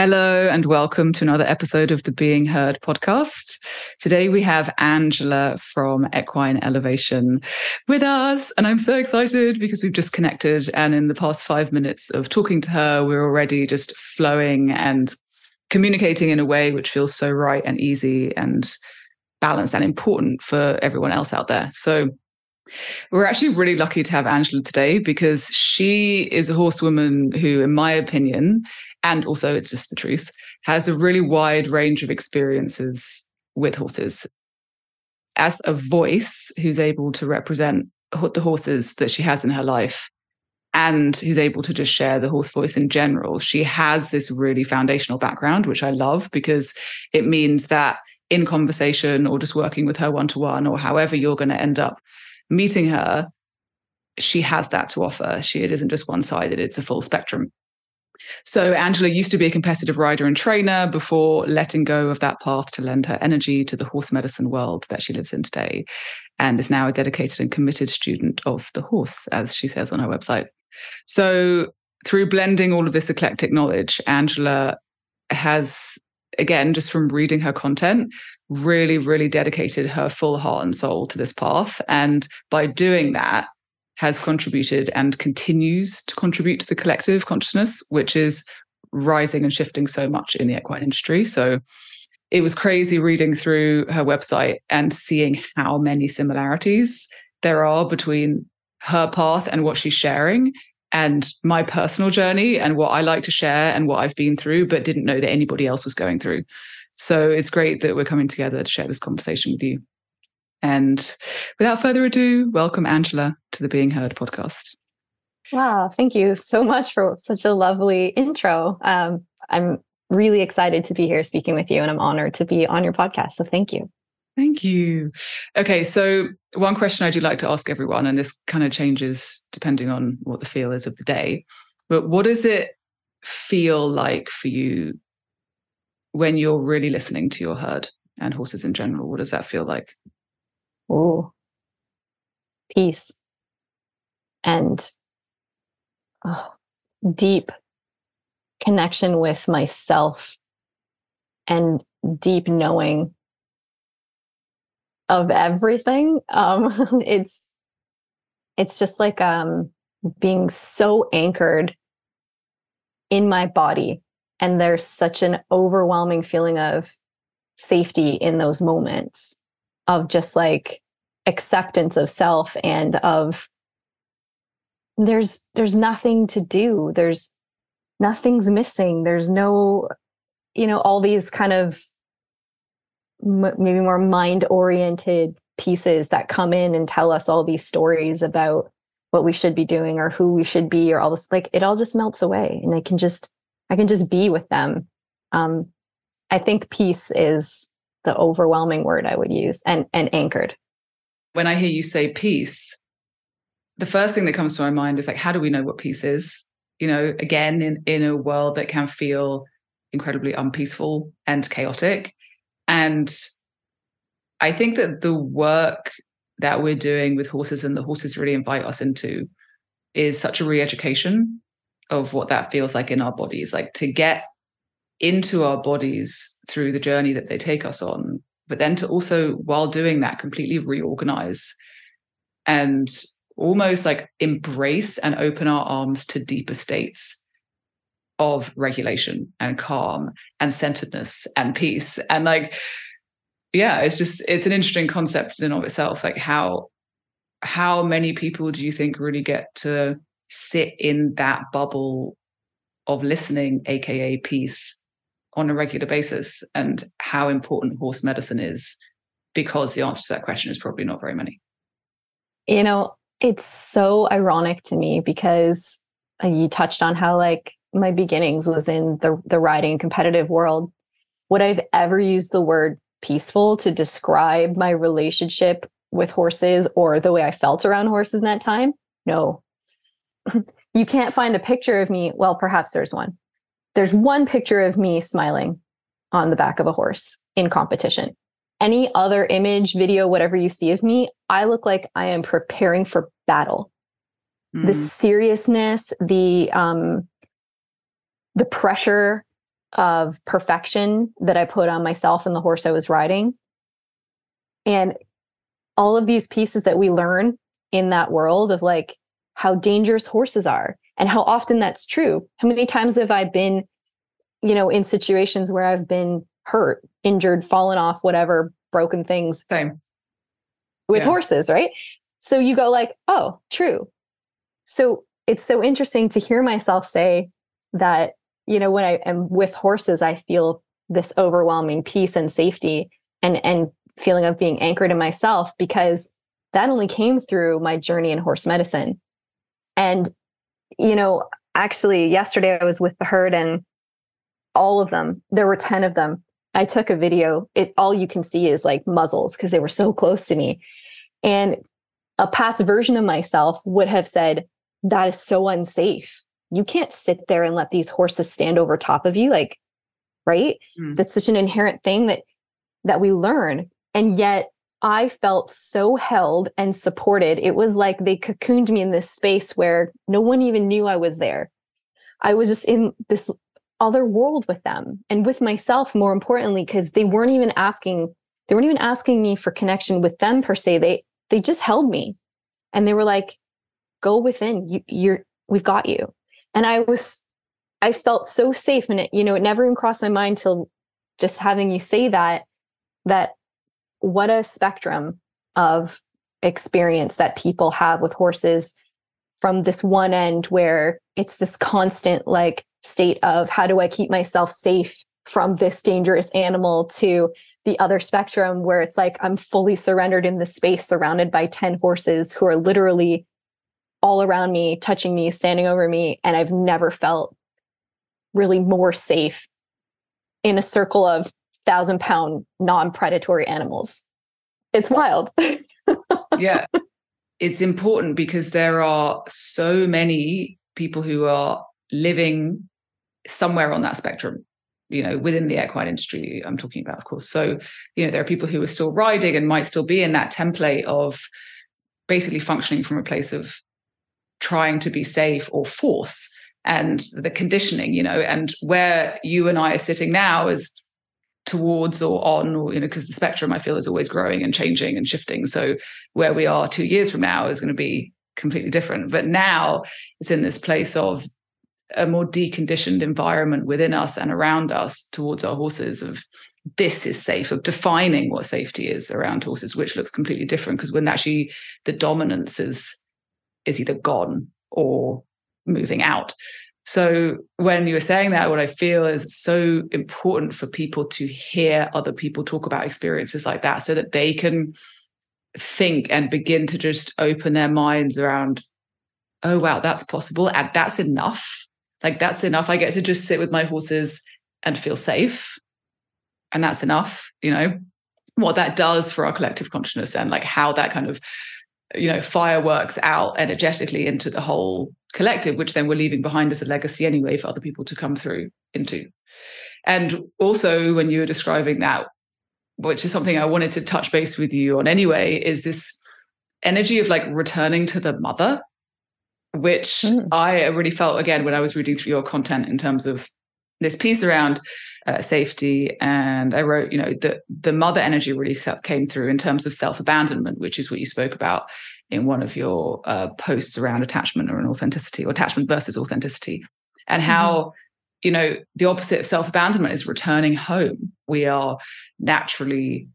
Hello, and welcome to another episode of the Being Heard podcast. Today we have Angela from Equine Elevation with us. And I'm so excited because we've just connected. And in the past five minutes of talking to her, we're already just flowing and communicating in a way which feels so right and easy and balanced and important for everyone else out there. So we're actually really lucky to have Angela today because she is a horsewoman who, in my opinion, and also it's just the truth, has a really wide range of experiences with horses. As a voice who's able to represent the horses that she has in her life and who's able to just share the horse voice in general, she has this really foundational background, which I love because it means that in conversation or just working with her one to one or however you're going to end up meeting her, she has that to offer. She it isn't just one sided, it's a full spectrum. So Angela used to be a competitive rider and trainer before letting go of that path to lend her energy to the horse medicine world that she lives in today, and is now a dedicated and committed student of the horse, as she says on her website. So through blending all of this eclectic knowledge, Angela has, again, just from reading her content, really, really dedicated her full heart and soul to this path. And by doing that, has contributed and continues to contribute to the collective consciousness, which is rising and shifting so much in the equine industry. So it was crazy reading through her website and seeing how many similarities there are between her path and what she's sharing and my personal journey and what I like to share and what I've been through, but didn't know that anybody else was going through. So it's great that we're coming together to share this conversation with you. And without further ado, welcome Angela to the Being Heard podcast. Wow, thank you so much for such a lovely intro. Um, I'm really excited to be here speaking with you, and I'm honored to be on your podcast. So thank you. Thank you. Okay, so one question I do like to ask everyone, and this kind of changes depending on what the feel is of the day, but what does it feel like for you when you're really listening to your herd and horses in general? What does that feel like? Oh, peace. And oh, deep connection with myself and deep knowing of everything. Um, it's it's just like um, being so anchored in my body, and there's such an overwhelming feeling of safety in those moments of just like acceptance of self and of there's there's nothing to do. There's nothing's missing. There's no you know all these kind of m- maybe more mind oriented pieces that come in and tell us all these stories about what we should be doing or who we should be or all this like it all just melts away and i can just i can just be with them. Um i think peace is the overwhelming word I would use and and anchored. When I hear you say peace, the first thing that comes to my mind is like how do we know what peace is? You know, again in in a world that can feel incredibly unpeaceful and chaotic and I think that the work that we're doing with horses and the horses really invite us into is such a re-education of what that feels like in our bodies like to get into our bodies through the journey that they take us on, but then to also, while doing that, completely reorganize and almost like embrace and open our arms to deeper states of regulation and calm and centeredness and peace. And like, yeah, it's just, it's an interesting concept in of itself. Like how, how many people do you think really get to sit in that bubble of listening, aka peace, on a regular basis and how important horse medicine is because the answer to that question is probably not very many. You know it's so ironic to me because uh, you touched on how like my beginnings was in the the riding competitive world. Would i've ever used the word peaceful to describe my relationship with horses or the way i felt around horses in that time? No. You can't find a picture of me. Well perhaps there's one there's one picture of me smiling on the back of a horse in competition. Any other image, video, whatever you see of me, I look like I am preparing for battle. Mm. The seriousness, the um, the pressure, of perfection that I put on myself and the horse I was riding. And all of these pieces that we learn in that world of like how dangerous horses are and how often that's true. How many times have I been, you know, in situations where I've been hurt, injured, fallen off, whatever, broken things. Same. With yeah. horses, right? So you go like, oh, true. So it's so interesting to hear myself say that, you know, when I am with horses, I feel this overwhelming peace and safety and and feeling of being anchored in myself because that only came through my journey in horse medicine. And, you know, actually, yesterday I was with the herd and all of them, there were 10 of them. I took a video. It all you can see is like muzzles because they were so close to me. And a past version of myself would have said, That is so unsafe. You can't sit there and let these horses stand over top of you. Like, right? Mm. That's such an inherent thing that that we learn. And yet I felt so held and supported. It was like they cocooned me in this space where no one even knew I was there. I was just in this other world with them and with myself, more importantly, because they weren't even asking, they weren't even asking me for connection with them per se. They they just held me and they were like, go within. You you're we've got you. And I was I felt so safe and it, you know, it never even crossed my mind till just having you say that, that what a spectrum of experience that people have with horses from this one end where it's this constant like state of how do I keep myself safe from this dangerous animal to the other spectrum where it's like I'm fully surrendered in the space surrounded by 10 horses who are literally all around me, touching me, standing over me. And I've never felt really more safe in a circle of thousand pound non predatory animals. It's wild. yeah. It's important because there are so many people who are living somewhere on that spectrum you know within the equine industry i'm talking about of course so you know there are people who are still riding and might still be in that template of basically functioning from a place of trying to be safe or force and the conditioning you know and where you and i are sitting now is towards or on or you know because the spectrum i feel is always growing and changing and shifting. So where we are two years from now is going to be completely different. But now it's in this place of a more deconditioned environment within us and around us towards our horses of this is safe of defining what safety is around horses which looks completely different because when actually the dominance is is either gone or moving out so when you were saying that what i feel is so important for people to hear other people talk about experiences like that so that they can think and begin to just open their minds around oh wow that's possible and that's enough like that's enough. I get to just sit with my horses and feel safe. And that's enough, you know, what that does for our collective consciousness and like how that kind of, you know, fireworks out energetically into the whole collective, which then we're leaving behind as a legacy anyway for other people to come through into. And also, when you were describing that, which is something I wanted to touch base with you on anyway, is this energy of like returning to the mother which mm. I really felt again when I was reading through your content in terms of this piece around uh, safety. And I wrote, you know, the the mother energy really came through in terms of self abandonment, which is what you spoke about in one of your uh, posts around attachment or an authenticity or attachment versus authenticity, and how. Mm. You know, the opposite of self abandonment is returning home. We are naturally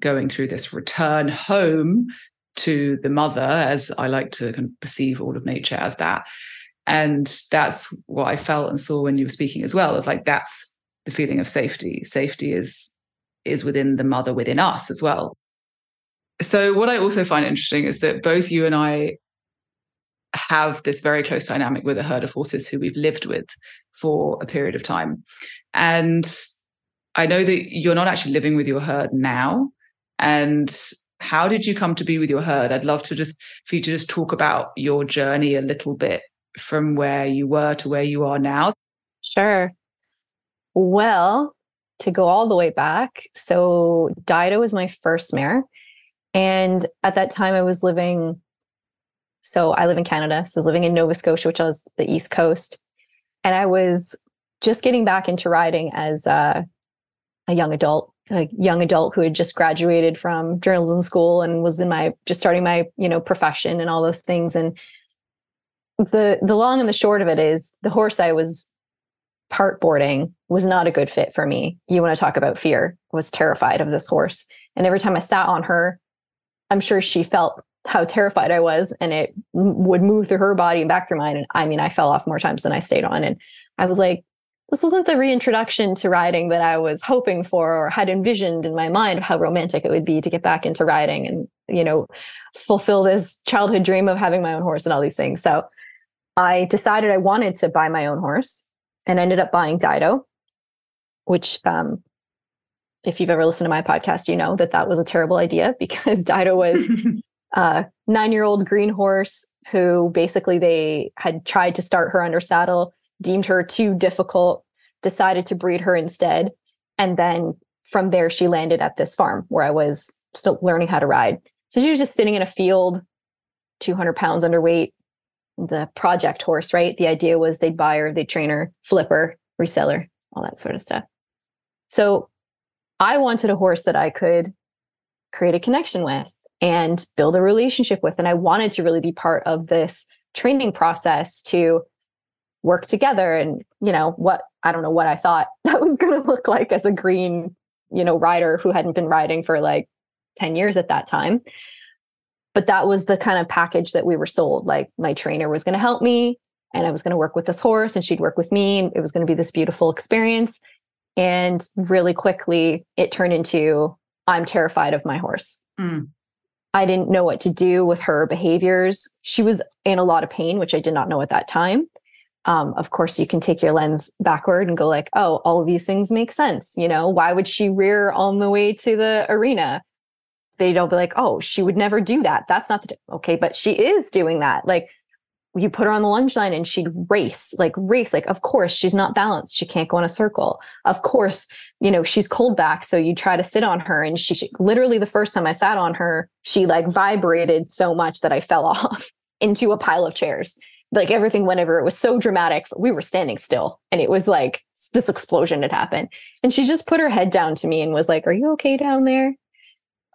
going through this return home to the mother, as I like to kind of perceive all of nature as that. And that's what I felt and saw when you were speaking as well, of like that's the feeling of safety. Safety is is within the mother, within us as well. So what I also find interesting is that both you and I have this very close dynamic with a herd of horses who we've lived with for a period of time. And I know that you're not actually living with your herd now. And how did you come to be with your herd? I'd love to just for you to just talk about your journey a little bit from where you were to where you are now. Sure. Well, to go all the way back, so Dido was my first mare. And at that time, I was living, so I live in Canada. So I was living in Nova Scotia, which was the East Coast. And I was just getting back into riding as a, a young adult, a young adult who had just graduated from journalism school and was in my just starting my you know profession and all those things. And the the long and the short of it is the horse I was part boarding was not a good fit for me. You want to talk about fear? Was terrified of this horse, and every time I sat on her, I'm sure she felt how terrified I was, and it would move through her body and back through mine. And I mean, I fell off more times than I stayed on, and I was like, this wasn't the reintroduction to riding that I was hoping for or had envisioned in my mind of how romantic it would be to get back into riding and, you know, fulfill this childhood dream of having my own horse and all these things. So I decided I wanted to buy my own horse and ended up buying Dido, which, um, if you've ever listened to my podcast, you know that that was a terrible idea because Dido was a nine year old green horse who basically they had tried to start her under saddle deemed her too difficult, decided to breed her instead. And then from there, she landed at this farm where I was still learning how to ride. So she was just sitting in a field, 200 pounds underweight, the project horse, right? The idea was they'd buy her, they'd train her, flip her, reseller, all that sort of stuff. So I wanted a horse that I could create a connection with and build a relationship with. And I wanted to really be part of this training process to work together and you know what i don't know what i thought that was going to look like as a green you know rider who hadn't been riding for like 10 years at that time but that was the kind of package that we were sold like my trainer was going to help me and i was going to work with this horse and she'd work with me and it was going to be this beautiful experience and really quickly it turned into i'm terrified of my horse. Mm. i didn't know what to do with her behaviors. She was in a lot of pain which i did not know at that time. Um, of course you can take your lens backward and go like oh all of these things make sense you know? Why would she rear on the way to the arena? They don't be like oh she would never do that. That's not the t-. okay but she is doing that. Like you put her on the lunge line and she'd race like race like of course she's not balanced. She can't go in a circle. Of course you know she's cold back so you try to sit on her and she, she literally the first time i sat on her she like vibrated so much that i fell off into a pile of chairs. Like everything whenever it was so dramatic. We were standing still and it was like this explosion had happened. And she just put her head down to me and was like are you okay down there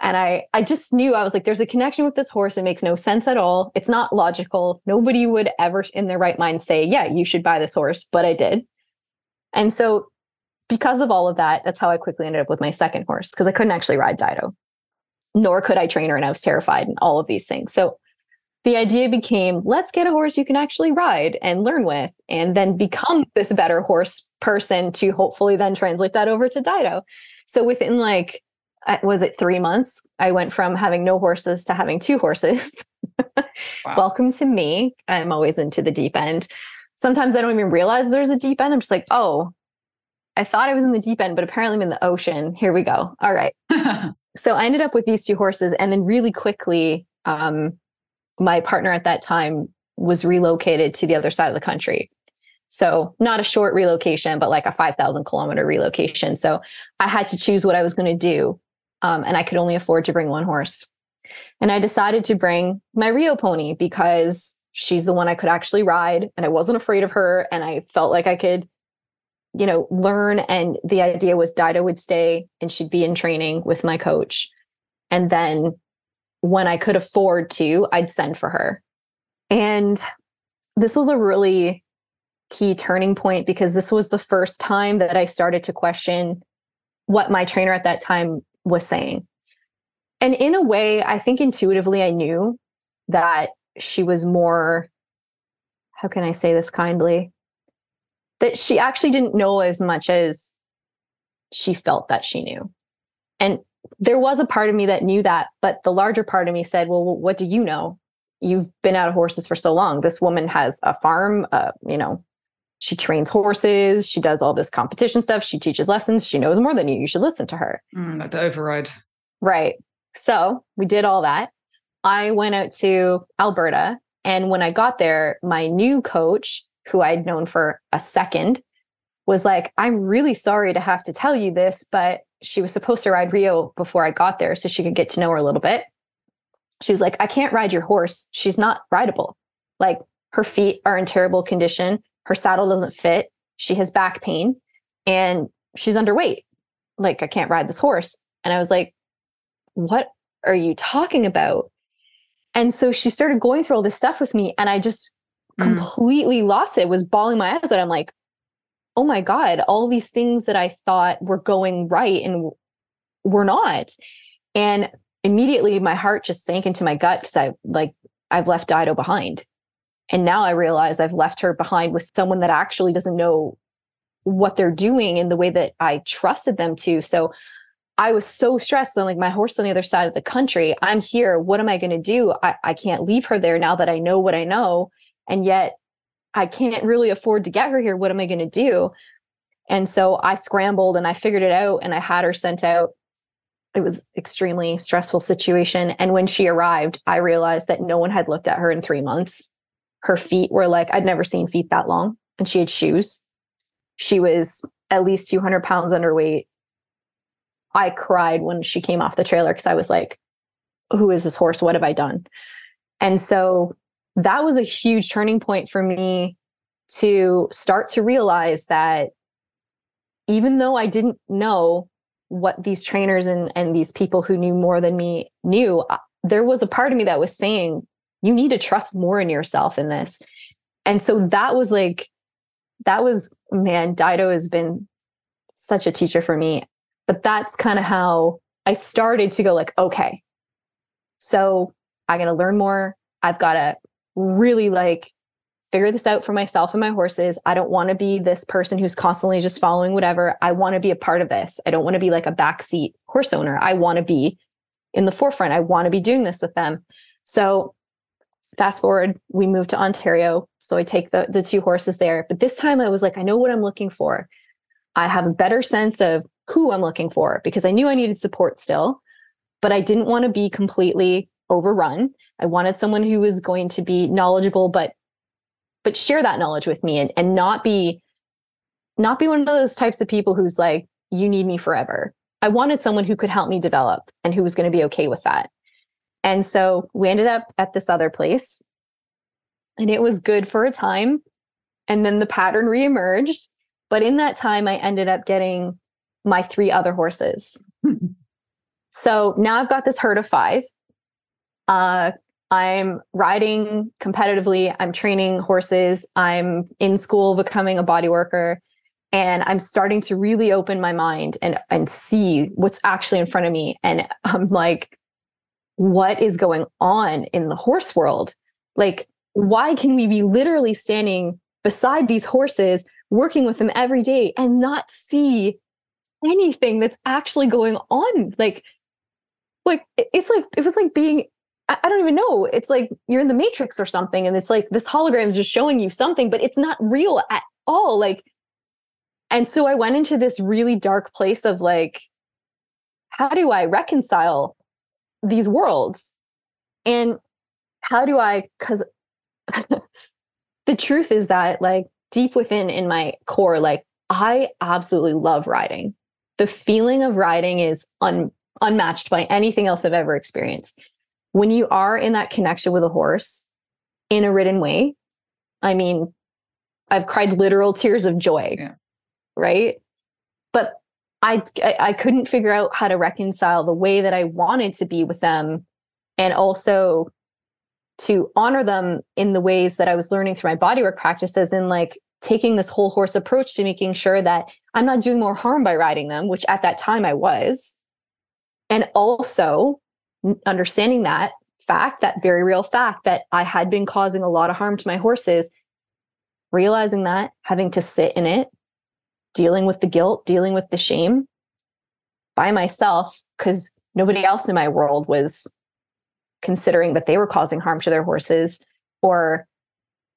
and i i just knew i was like there's a connection with this horse. It makes no sense at all. It's not logical. Nobody would ever in their right mind say yeah you should buy this horse but i did. And so because of all of that that's how i quickly ended up with my second horse because i couldn't actually ride dido. Nor could i train her and i was terrified and all of these things. So the idea became let's get a horse you can actually ride and learn with and then become this better horse person to hopefully then translate that over to dido. So within like was it three months i went from having no horses to having two horses wow. welcome to me i'm always into the deep end sometimes i don't even realize there's a deep end i'm just like oh i thought i was in the deep end but apparently i'm in the ocean here we go all right so i ended up with these two horses and then really quickly um, my partner at that time was relocated to the other side of the country. So, not a short relocation, but like a 5,000 kilometer relocation. So, I had to choose what I was going to do. Um, and I could only afford to bring one horse. And I decided to bring my Rio pony because she's the one I could actually ride and I wasn't afraid of her. And I felt like I could, you know, learn. And the idea was Dido would stay and she'd be in training with my coach. And then when I could afford to, I'd send for her. And this was a really key turning point because this was the first time that I started to question what my trainer at that time was saying. And in a way, I think intuitively I knew that she was more, how can I say this kindly? That she actually didn't know as much as she felt that she knew. And there was a part of me that knew that, but the larger part of me said, well, what do you know? You've been out of horses for so long. This woman has a farm, uh, you know, she trains horses, she does all this competition stuff, she teaches lessons, she knows more than you. You should listen to her. Mm, like the override. Right. So we did all that. I went out to Alberta. And when I got there, my new coach, who I'd known for a second, was like, I'm really sorry to have to tell you this, but she was supposed to ride Rio before I got there so she could get to know her a little bit. She was like, I can't ride your horse. She's not rideable. Like her feet are in terrible condition. Her saddle doesn't fit. she has back pain and she's underweight. Like, I can't ride this horse. And I was like, what are you talking about? And so she started going through all this stuff with me, and I just mm. completely lost it. Was bawling my eyes out. I'm like, oh my God, all these things that I thought were going right and were not. And immediately my heart just sank into my gut because I like I've left Dido behind. And now I realize I've left her behind with someone that actually doesn't know what they're doing in the way that I trusted them to. So I was so stressed. I'm like, my horse on the other side of the country. I'm here. What am I going to do? I, I can't leave her there now that I know what I know. And yet I can't really afford to get her here. What am I going to do? And so I scrambled and I figured it out and I had her sent out. It was extremely stressful situation. And when she arrived, I realized that no one had looked at her in three months. Her feet were like, I'd never seen feet that long. And she had shoes. She was at least 200 pounds underweight. I cried when she came off the trailer because I was like, who is this horse? What have I done? And so that was a huge turning point for me to start to realize that even though I didn't know what these trainers and, and these people who knew more than me knew, uh, there was a part of me that was saying, you need to trust more in yourself in this. And so that was like, that was, man, Dido has been such a teacher for me. But that's kind of how I started to go like, okay, so I'm going to learn more. I've got to really like figure this out for myself and my horses. I don't want to be this person who's constantly just following whatever. I want to be a part of this. I don't want to be like a backseat horse owner. I want to be in the forefront. I want to be doing this with them. So fast forward, we moved to Ontario. So I take the, the two horses there. But this time I was like, I know what I'm looking for. I have a better sense of who I'm looking for because I knew I needed support still, but I didn't want to be completely overrun. I wanted someone who was going to be knowledgeable, but but share that knowledge with me and, and not be not be one of those types of people who's like, you need me forever. I wanted someone who could help me develop and who was going to be okay with that. And so we ended up at this other place and it was good for a time. And then the pattern reemerged. But in that time, I ended up getting my three other horses. so now I've got this herd of five. Uh, I'm riding competitively. I'm training horses. I'm in school becoming a body worker. And I'm starting to really open my mind and, and see what's actually in front of me. And I'm like, what is going on in the horse world? Like, why can we be literally standing beside these horses, working with them every day and not see anything that's actually going on? Like, like it's like it was like being I don't even know. It's like you're in the matrix or something. And it's like this hologram is just showing you something, but it's not real at all. Like, and so I went into this really dark place of like, how do I reconcile these worlds? And how do I, because the truth is that, like, deep within in my core, like, I absolutely love riding. The feeling of riding is un- unmatched by anything else I've ever experienced when you are in that connection with a horse in a ridden way, I mean, I've cried literal tears of joy, yeah. right? But I, I couldn't figure out how to reconcile the way that I wanted to be with them, and also to honor them in the ways that I was learning through my bodywork practices, and like taking this whole horse approach to making sure that I'm not doing more harm by riding them, which at that time I was, and also understanding that fact, that very real fact that I had been causing a lot of harm to my horses, realizing that, having to sit in it, dealing with the guilt, dealing with the shame by myself, because nobody else in my world was considering that they were causing harm to their horses or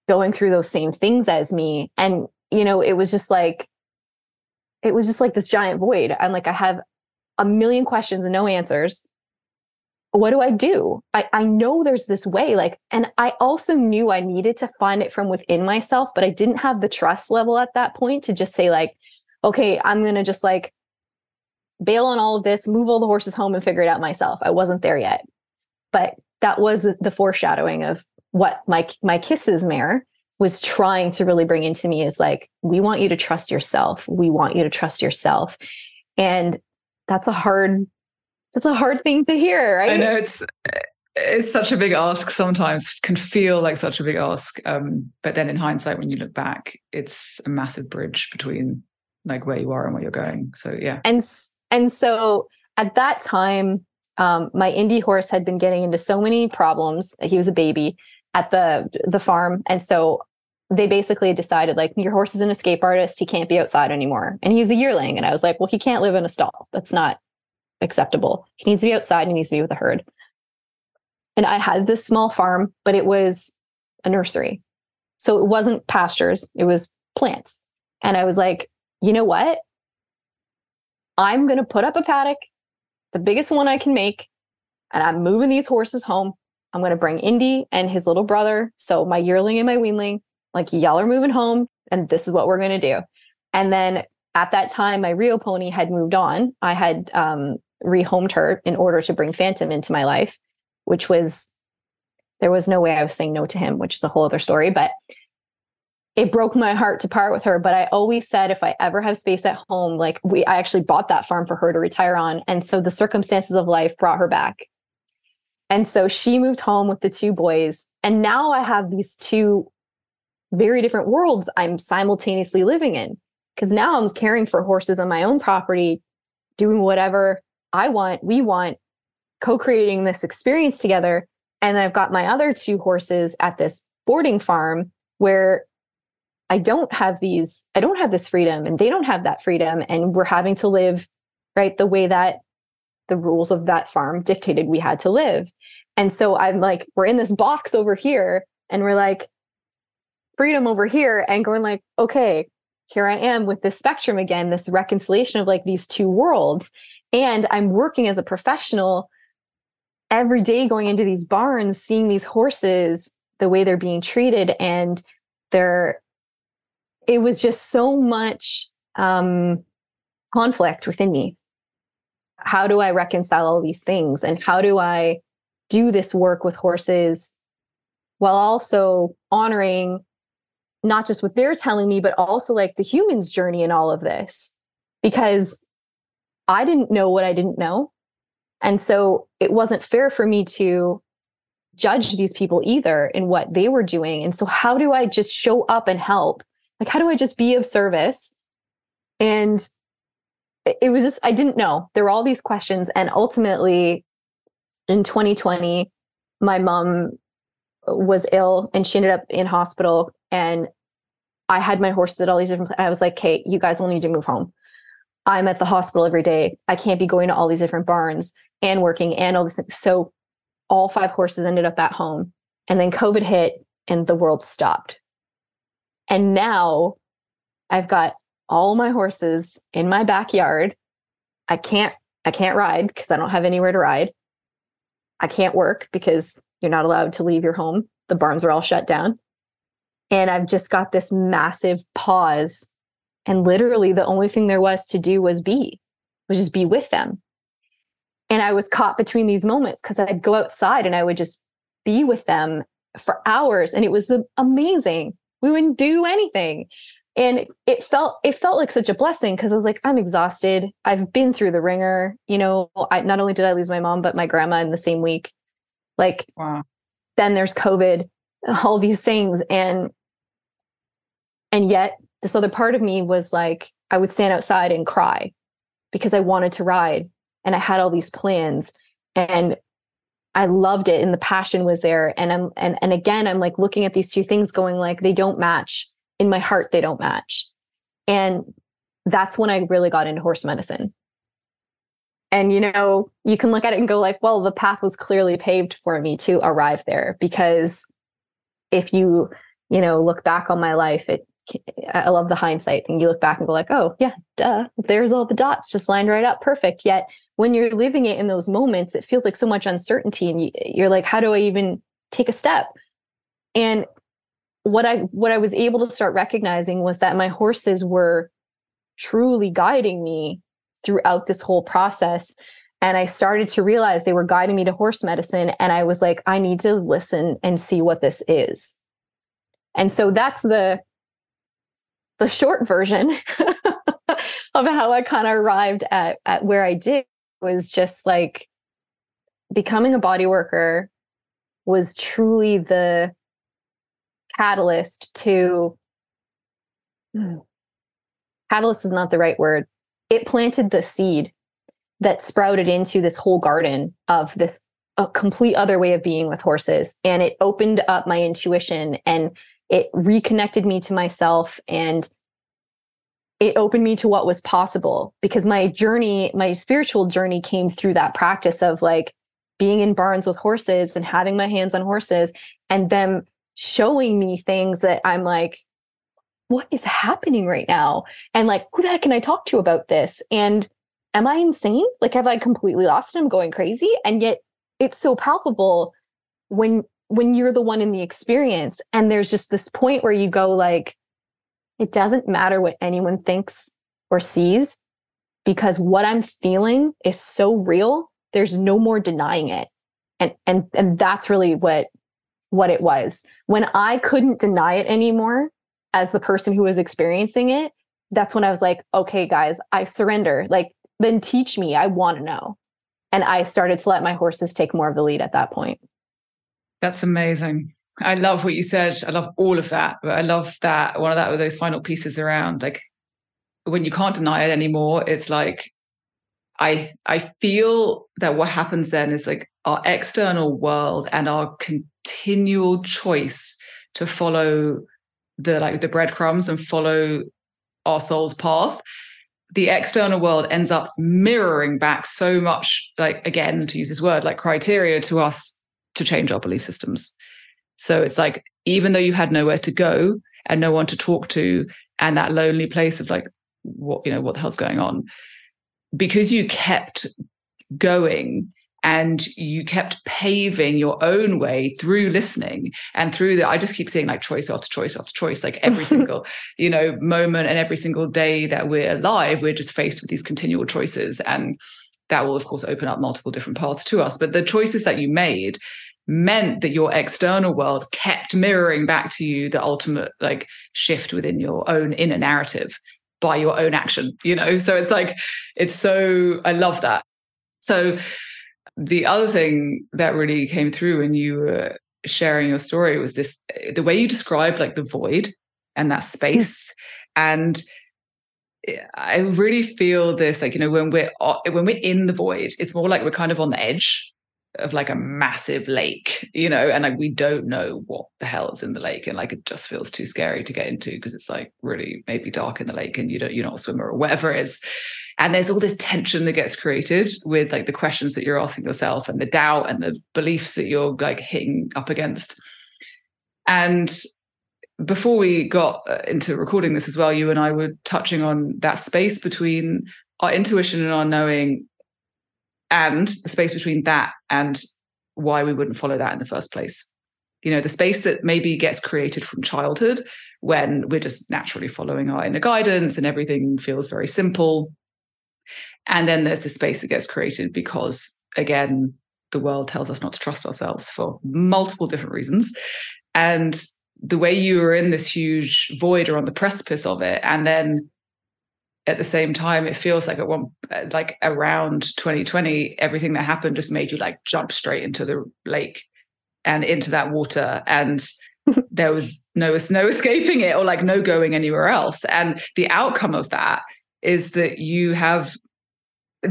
going through those same things as me. And, you know, it was just like, it was just like this giant void. I'm like, I have a million questions and no answers what do I do? I, I know there's this way, like, and I also knew I needed to find it from within myself, but I didn't have the trust level at that point to just say, like, okay, I'm going to just like bail on all of this, move all the horses home and figure it out myself. I wasn't there yet. But that was the foreshadowing of what my my kisses mare was trying to really bring into me is like, we want you to trust yourself. We want you to trust yourself. And that's a hard, that's a hard thing to hear, right? I know it's it's such a big ask sometimes can feel like such a big ask um, but then in hindsight when you look back it's a massive bridge between like where you are and where you're going. So yeah. And and so at that time um, my indie horse had been getting into so many problems. He was a baby at the the farm. And so they basically decided like your horse is an escape artist. He can't be outside anymore. And he's a yearling. And i was like well he can't live in a stall. That's not acceptable. He needs to be outside. He needs to be with a herd. And I had this small farm, but it was a nursery. So it wasn't pastures, it was plants. And I was like, you know what? I'm going to put up a paddock, the biggest one I can make, and I'm moving these horses home. I'm going to bring Indy and his little brother. So my yearling and my weanling, like, y'all are moving home, and this is what we're going to do. And then at that time, my Rio pony had moved on. I had um, rehomed her in order to bring Phantom into my life which was there was no way I was saying no to him, which is a whole other story. But it broke my heart to part with her. But I always said if I ever have space at home, like we I actually bought that farm for her to retire on. And so the circumstances of life brought her back. And so she moved home with the two boys. And now I have these two very different worlds I'm simultaneously living in. Because now I'm caring for horses on my own property, doing whatever I want, we want, co-creating this experience together and i've got my other two horses at this boarding farm where i don't have these i don't have this freedom and they don't have that freedom and we're having to live right the way that the rules of that farm dictated we had to live. And so i'm like we're in this box over here and we're like freedom over here and going like okay here i am with this spectrum again this reconciliation of like these two worlds. And i'm working as a professional every day going into these barns, seeing these horses, the way they're being treated, and they're, it was just so much um, conflict within me. How do I reconcile all these things? And how do I do this work with horses while also honoring not just what they're telling me, but also like the human's journey in all of this? Because I didn't know what I didn't know. And so it wasn't fair for me to judge these people either in what they were doing. And so, how do I just show up and help? Like, how do I just be of service? And it was just, I didn't know. There were all these questions. And ultimately, in 2020, my mom was ill and she ended up in hospital. And I had my horses at all these different, I was like, Kate, you guys will need to move home. I'm at the hospital every day. I can't be going to all these different barns and working and all this. So all five horses ended up at home. And then COVID hit and the world stopped. And now I've got all my horses in my backyard. I can't I can't ride because I don't have anywhere to ride. I can't work because you're not allowed to leave your home. The barns are all shut down. And I've just got this massive pause. And literally the only thing there was to do was be, was just be with them. And I was caught between these moments because I'd go outside and I would just be with them for hours and it was amazing. We wouldn't do anything. And it felt it felt like such a blessing because I was like, I'm exhausted. I've been through the ringer. You know, I not only did I lose my mom, but my grandma in the same week. Like wow. then there's COVID, all these things. And and yet this other part of me was like, I would stand outside and cry because I wanted to ride and I had all these plans and I loved it and the passion was there and I'm and and again I'm like looking at these two things going like they don't match in my heart they don't match and that's when I really got into horse medicine and you know you can look at it and go like well the path was clearly paved for me to arrive there because if you you know look back on my life it I love the hindsight thing. You look back and go like, oh yeah, duh. There's all the dots just lined right up, perfect. Yet when you're living it in those moments, it feels like so much uncertainty, and you're like, how do I even take a step? And what I what I was able to start recognizing was that my horses were truly guiding me throughout this whole process. And I started to realize they were guiding me to horse medicine. And I was like, I need to listen and see what this is. And so that's the the short version of how I kind of arrived at at where I did was just like becoming a body worker was truly the catalyst to hmm, catalyst is not the right word. It planted the seed that sprouted into this whole garden of this a complete other way of being with horses and it opened up my intuition and it reconnected me to myself and it opened me to what was possible because my journey my spiritual journey came through that practice of like being in barns with horses and having my hands on horses and them showing me things that I'm like what is happening right now and like who the heck can I talk to about this and am I insane? Like, have I completely lost it? I'm going crazy. And yet it's so palpable when when you're the one in the experience. And there's just this point where you go like, it doesn't matter what anyone thinks or sees, because what I'm feeling is so real. There's no more denying it. And and and that's really what what it was. When I couldn't deny it anymore as the person who was experiencing it, that's when I was like, okay, guys, I surrender. Like then teach me. I want to know. And I started to let my horses take more of the lead at that point. That's amazing. I love what you said. I love all of that. But I love that one of that with those final pieces around like when you can't deny it anymore, it's like I I feel that what happens then is like our external world and our continual choice to follow the like the breadcrumbs and follow our soul's path the external world ends up mirroring back so much like again to use this word like criteria to us to change our belief systems so it's like even though you had nowhere to go and no one to talk to and that lonely place of like what you know what the hell's going on? Because you kept going and you kept paving your own way through listening and through that i just keep seeing like choice after choice after choice like every single you know moment and every single day that we're alive we're just faced with these continual choices. And that will of course open up multiple different paths to us. But the choices that you made meant that your external world kept mirroring back to you the ultimate like shift within your own inner narrative by your own action you know? So it's like it's so i love that. So the other thing that really came through when you were sharing your story was this the way you described like the void and that hmm. space. And eh, i really feel this like you know when we're when we're in the void it's more like we're kind of on the edge of like a massive lake you know and like we don't know what the hell is in the lake and like it just feels too scary to get into because it's like really maybe dark in the lake and you don't you're not a swimmer or whatever it is. And there's all this tension that gets created with like the questions that you're asking yourself and the doubt and the beliefs that you're like hitting up against. And before we got uh, into recording this as well you and i were touching on that space between our intuition and our knowing and the space between that and why we wouldn't follow that in the first place you know the space that maybe gets created from childhood when we're just naturally following our inner guidance and everything feels very simple and then there's the space that gets created because, again, the world tells us not to trust ourselves for multiple different reasons. And the way you are in this huge void or on the precipice of it, and then at the same time, it feels like at one uh, like around 2020, everything that happened just made you like jump straight into the lake and into that water. And there was no no escaping it or like no going anywhere else. And the outcome of that is that you have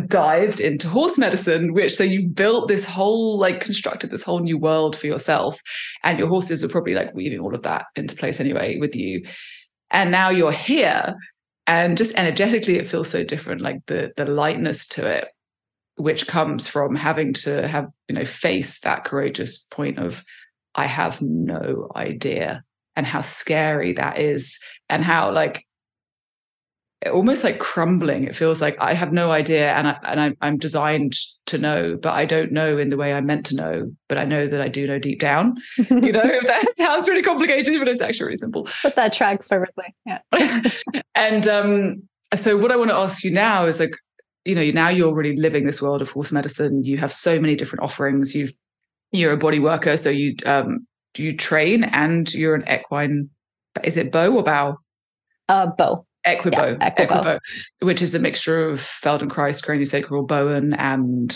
dived into horse medicine which so you built this whole like constructed this whole new world for yourself and your horses are probably like weaving all of that into place anyway with you and now you're here and just energetically it feels so different like the the lightness to it which comes from having to have you know face that courageous point of i have no idea and how scary that is and how like almost like crumbling. It feels like I have no idea, and I and I, I'm designed to know, but I don't know in the way I'm meant to know. But I know that I do know deep down. you know, that sounds really complicated, but it's actually really simple. But that tracks perfectly. Yeah. and um, so, what I want to ask you now is like, you know, now you're really living this world of horse medicine. You have so many different offerings. You've you're a body worker, so you um, you train and you're an equine is it bow or bow? Uh, bow. Equibow, Yeah, Equibow. Equibow, which is a mixture of Feldenkrais, craniosacral, Bowen, and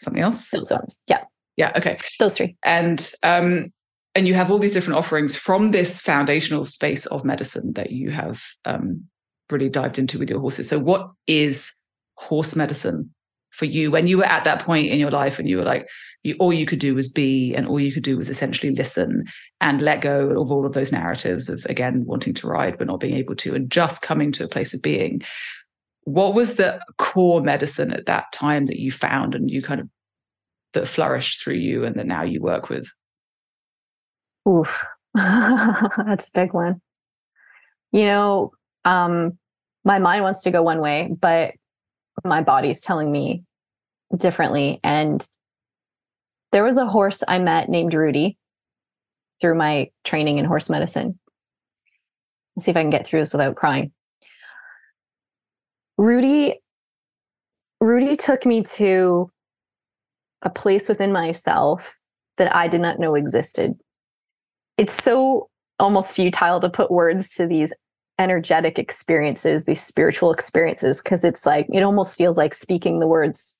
something else. Those ones. Yeah, Yeah, okay. those three. And um, and you have all these different offerings from this foundational space of medicine that you have um, really dived into with your horses. So, what is horse medicine for you when you were at that point in your life and you were like, you, all you could do was be, and all you could do was essentially listen and let go of all of those narratives of again wanting to ride but not being able to, and just coming to a place of being. What was the core medicine at that time that you found and you kind of that flourished through you and that now you work with? Oof, that's a big one. You know, um, my mind wants to go one way, but my body's telling me differently. And there was a horse I met named Rudy through my training in horse medicine. Let's see if I can get through this without crying. Rudy, Rudy took me to a place within myself that I did not know existed. It's so almost futile to put words to these energetic experiences, these spiritual experiences, because it's like, it almost feels like speaking the words.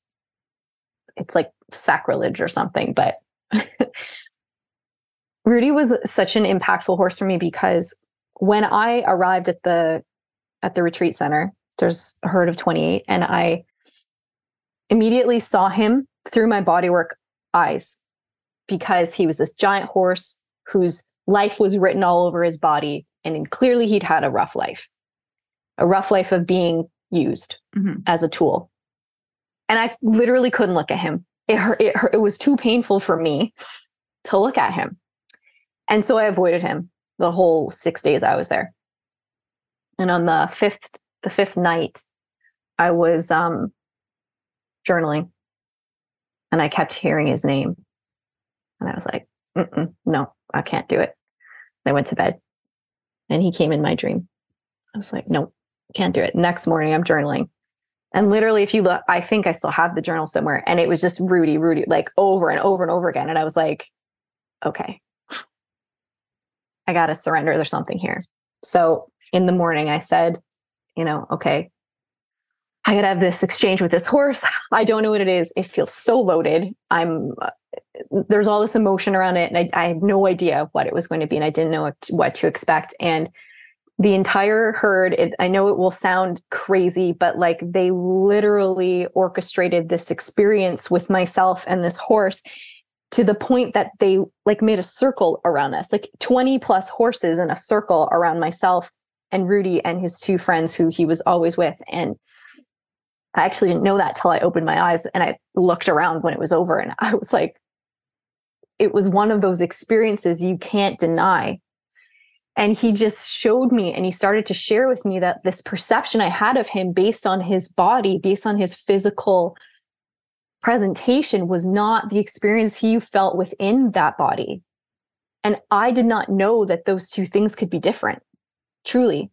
It's like sacrilege or something. But Rudy was such an impactful horse for me because when I arrived at the at the retreat center, there's a herd of 28, and I immediately saw him through my bodywork eyes because he was this giant horse whose life was written all over his body and clearly he'd had a rough life a rough life of being used Mhm. as a tool and i literally couldn't look at him. It hurt, it hurt it was too painful for me to look at him. And so i avoided him the whole 6 days i was there. And on the fifth the fifth night i was um journaling. And i kept hearing his name. And i was like no i can't do it. I went to bed. And he came in my dream. I was like, nope, can't do it. Next morning, I'm journaling. And literally, if you look, I think I still have the journal somewhere. And it was just Rudy, Rudy, like over and over and over again. And I was like, okay, I got to surrender. There's something here. So in the morning, I said, you know, okay, I got to have this exchange with this horse. I don't know what it is. It feels so loaded. I'm uh, there's all this emotion around it and I, I had no idea what it was going to be and i didn't know what to, what to expect and the entire herd it, i know it will sound crazy but like they literally orchestrated this experience with myself and this horse to the point that they like made a circle around us like 20 plus horses in a circle around myself and rudy and his two friends who he was always with and I actually didn't know that till I opened my eyes and I looked around when it was over and I was like, it was one of those experiences you can't deny. And he just showed me and he started to share with me that this perception I had of him based on his body, based on his physical presentation, was not the experience he felt within that body. And I did not know that those two things could be different, truly.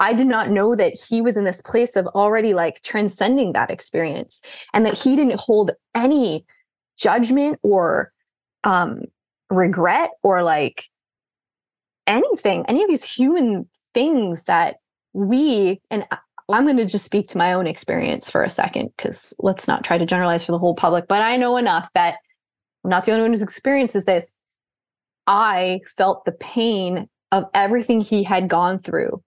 I did not know that he was in this place of already like transcending that experience and that he didn't hold any judgment or um, regret or like anything, any of these human things that we, and I'm going to just speak to my own experience for a second because let's not try to generalize for the whole public, but I know enough that I'm not the only one who's experiences this. I felt the pain of everything he had gone through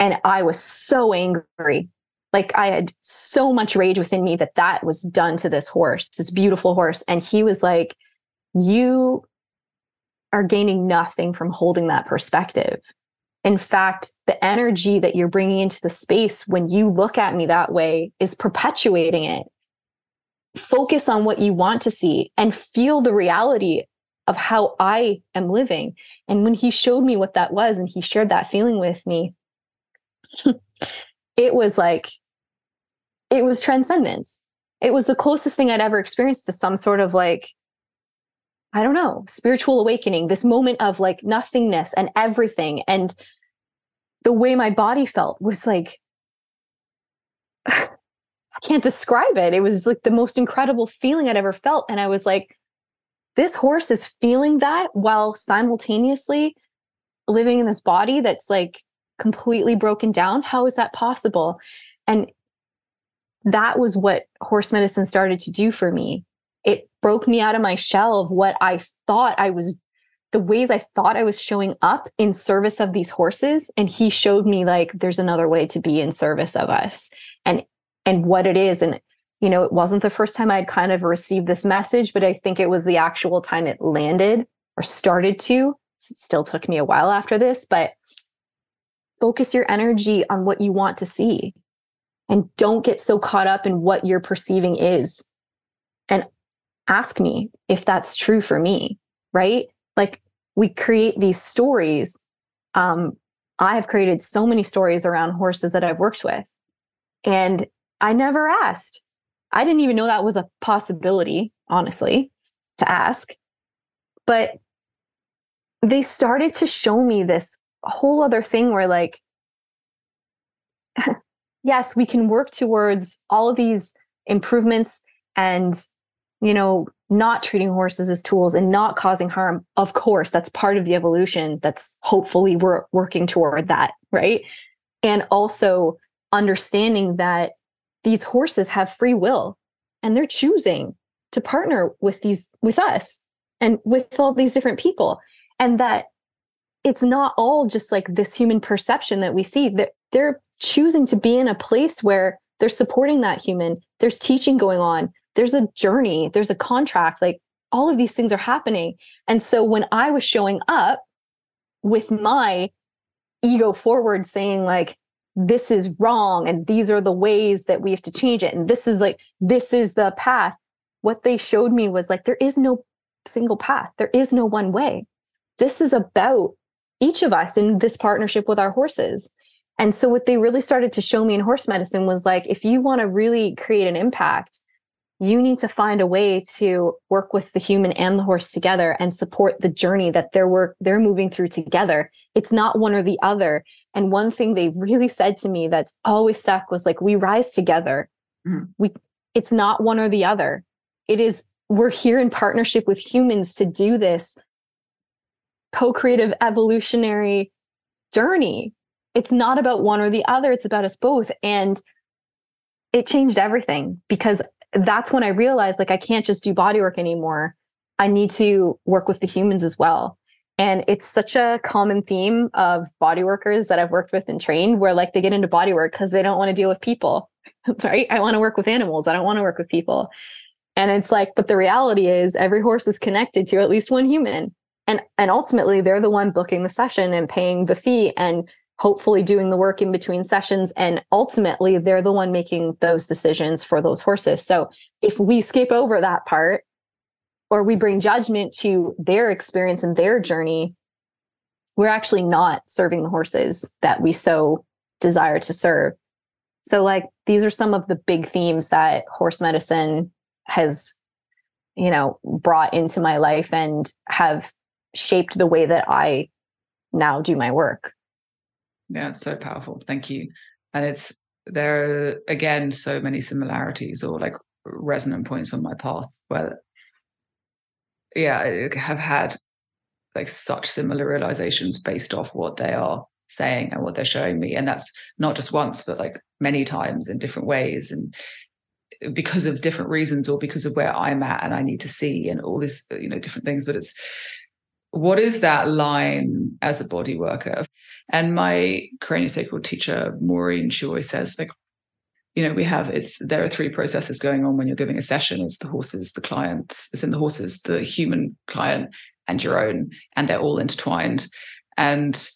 and I was so angry. Like I had so much rage within me that that was done to this horse, this beautiful horse. And he was like, You are gaining nothing from holding that perspective. In fact, the energy that you're bringing into the space when you look at me that way is perpetuating it. Focus on what you want to see and feel the reality of how I am living. And when he showed me what that was and he shared that feeling with me, it was like it was transcendence it was the closest thing i'd ever experienced to some sort of like i don't know spiritual awakening this moment of like nothingness and everything and the way my body felt was like i can't describe it it was like the most incredible feeling i'd ever felt and i was like this horse is feeling that while simultaneously living in this body that's like completely broken down. How is that possible? And that was what horse medicine started to do for me. It broke me out of my shell of what I thought I was, the ways I thought I was showing up in service of these horses. And he showed me like there's another way to be in service of us and and what it is. And you know, it wasn't the first time I'd kind of received this message, but I think it was the actual time it landed or started to. It still took me a while after this, but focus your energy on what you want to see and don't get so caught up in what you're perceiving is. And ask me if that's true for me, right? Like we create these stories. Um, I have created so many stories around horses that I've worked with. And I never asked. I didn't even know that was a possibility, honestly, to ask. But they started to show me this whole other thing where, like, yes, we can work towards all of these improvements and, you know, not treating horses as tools and not causing harm. Of course, that's part of the evolution. That's hopefully we're working toward that, right? And also understanding that these horses have free will and they're choosing to partner with these with us and with all these different people and that it's not all just like this human perception that we see that they're choosing to be in a place where they're supporting that human there's teaching going on there's a journey there's a contract like all of these things are happening. And so when i was showing up with my ego forward saying like this is wrong and these are the ways that we have to change it and this is like this is the path what they showed me was like there is no single path. There is no one way. This is about each of us in this partnership with our horses. And so what they really started to show me in horse medicine was like if you want to really create an impact you need to find a way to work with the human and the horse together and support the journey that they're work they're moving through together it's not one or the other and one thing they really said to me that's always stuck was like, we rise together. Mm-hmm. We it's not one or the other. It is we're here in partnership with humans to do this co-creative evolutionary journey. It's not about one or the other, it's about us both. And it changed everything because that's when I realized like I can't just do body work anymore. I need to work with the humans as well. And it's such a common theme of body workers that I've worked with and trained where like they get into body work because they don't want to deal with people, right? I want to work with animals. I don't want to work with people. And it's like, but the reality is every horse is connected to at least one human. And and ultimately they're the one booking the session and paying the fee and hopefully doing the work in between sessions. And ultimately they're the one making those decisions for those horses. So if we skip over that part or we bring judgment to their experience and their journey, we're actually not serving the horses that we so desire to serve. So, like, these are some of the big themes that horse medicine has, you know, brought into my life and have shaped the way that I now do my work. Yeah, it's so powerful. Thank you. And it's, there are, again, so many similarities or like resonant points on my path where yeah, I have had like such similar realizations based off what they are saying and what they're showing me. And that's not just once, but like many times in different ways. And uh, because of different reasons or because of where I'm at and I need to see and all these, you know, different things. But it's what is that line as a body worker? And my craniosacral teacher, Maureen, she always says, like, you know, we have it's there are three processes going on when you're giving a session. It's the horses, the client, it's in the horses, the human client, and your own, and they're all intertwined. And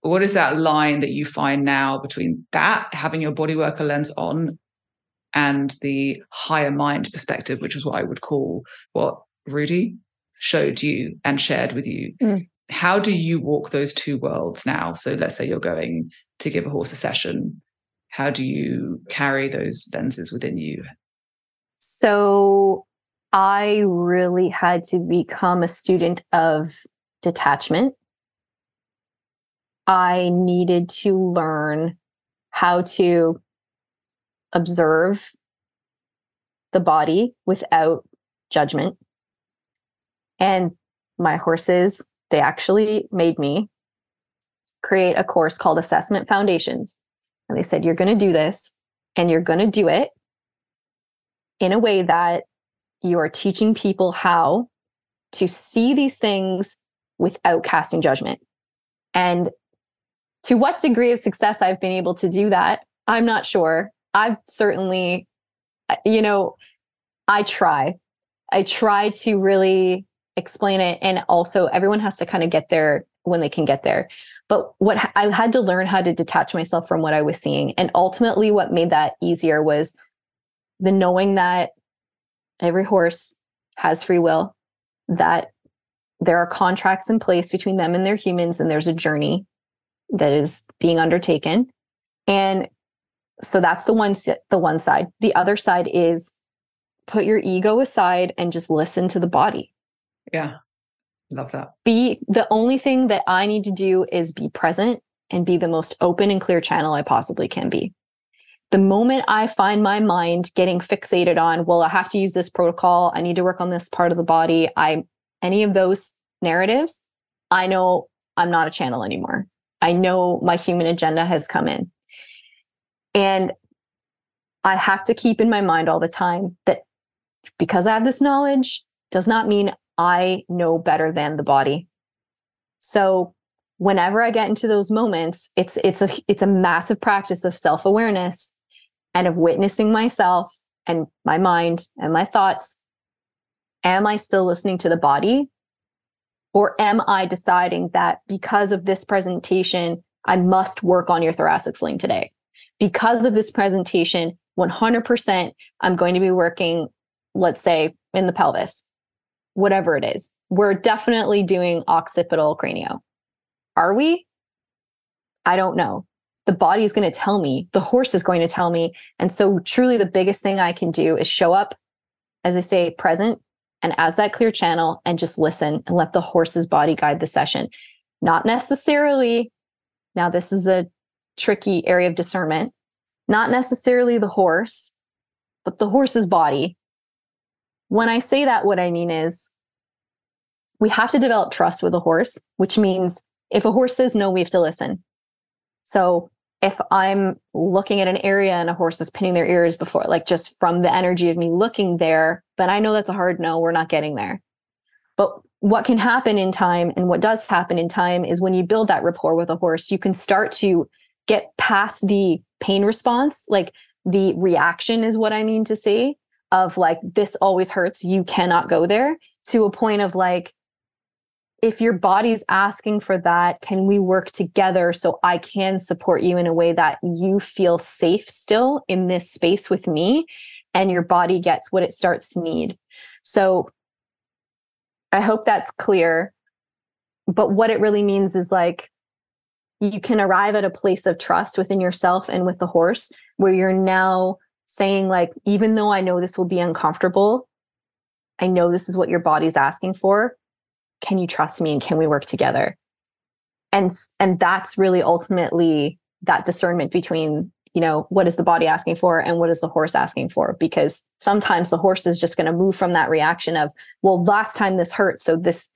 what is that line that you find now between that, having your body worker lens on, and the higher mind perspective, which is what I would call what Rudy showed you and shared with you. Mm. How do you walk those two worlds now? So let's say you're going to give a horse a session how do you carry those lenses within you? So I really had to become a student of detachment. I needed to learn how to observe the body without judgment. And my horses, they actually made me create a course called Assessment Foundations. And they said, You're going to do this and you're going to do it in a way that you are teaching people how to see these things without casting judgment. And to what degree of success I've been able to do that, I'm not sure. I've certainly, uh, you know, I try. I try to really explain it. And also, everyone has to kind of get there when they can get there. But what I had to learn how to detach myself from what I was seeing. And ultimately, what made that easier was the knowing that every horse has free will, that there are contracts in place between them and their humans, and there's a journey that is being undertaken. And so that's the one the one side. The other side is put your ego aside and just listen to the body. Yeah. Love that. Be the only thing that I need to do is be present and be the most open and clear channel I possibly can be. The moment I find my mind getting fixated on, well, I have to use this protocol, I need to work on this part of the body, I any of those narratives, I know I'm not a channel anymore. I know my human agenda has come in. And I have to keep in my mind all the time that because I have this knowledge does not mean I know better than the body. So whenever I get into those moments, it's it's a it's a massive practice of self-awareness and of witnessing myself and my mind and my thoughts. Am I still listening to the body? Or am I deciding that because of this presentation, I must work on your thoracic sling today? Because of this presentation, 100%, I'm going to be working, let's say, in the pelvis whatever it is. We're definitely doing occipital cranio. Are we? I don't know. The body is going to tell me, the horse is going to tell me. And so, truly, the biggest thing I can do is show up, as I say, present and as that clear channel and just listen and let the horse's body guide the session. Not necessarily, now, this is a tricky area of discernment, not necessarily the horse, but the horse's body when I say that, what I mean is we have to develop trust with a horse, which means if a horse says no, we have to listen. So if I'm looking at an area and a horse is pinning their ears before, like just from the energy of me looking there, then I know that's a hard no, we're not getting there. But what can happen in time and what does happen in time is when you build that rapport with a horse, you can start to get past the pain response, like the reaction is what I mean to say of like this always hurts you cannot go there to a point of like if your body's asking for that can we work together so i can support you in a way that you feel safe still in this space with me and your body gets what it starts to need? So i hope that's clear but what it really means is like you can arrive at a place of trust within yourself and with the horse where you're now saying like even though i know this will be uncomfortable i know this is what your body's asking for can you trust me and can we work together? And and that's really ultimately that discernment between you know what is the body asking for and what is the horse asking for? Because sometimes the horse is just going to move from that reaction of well last time this hurt so this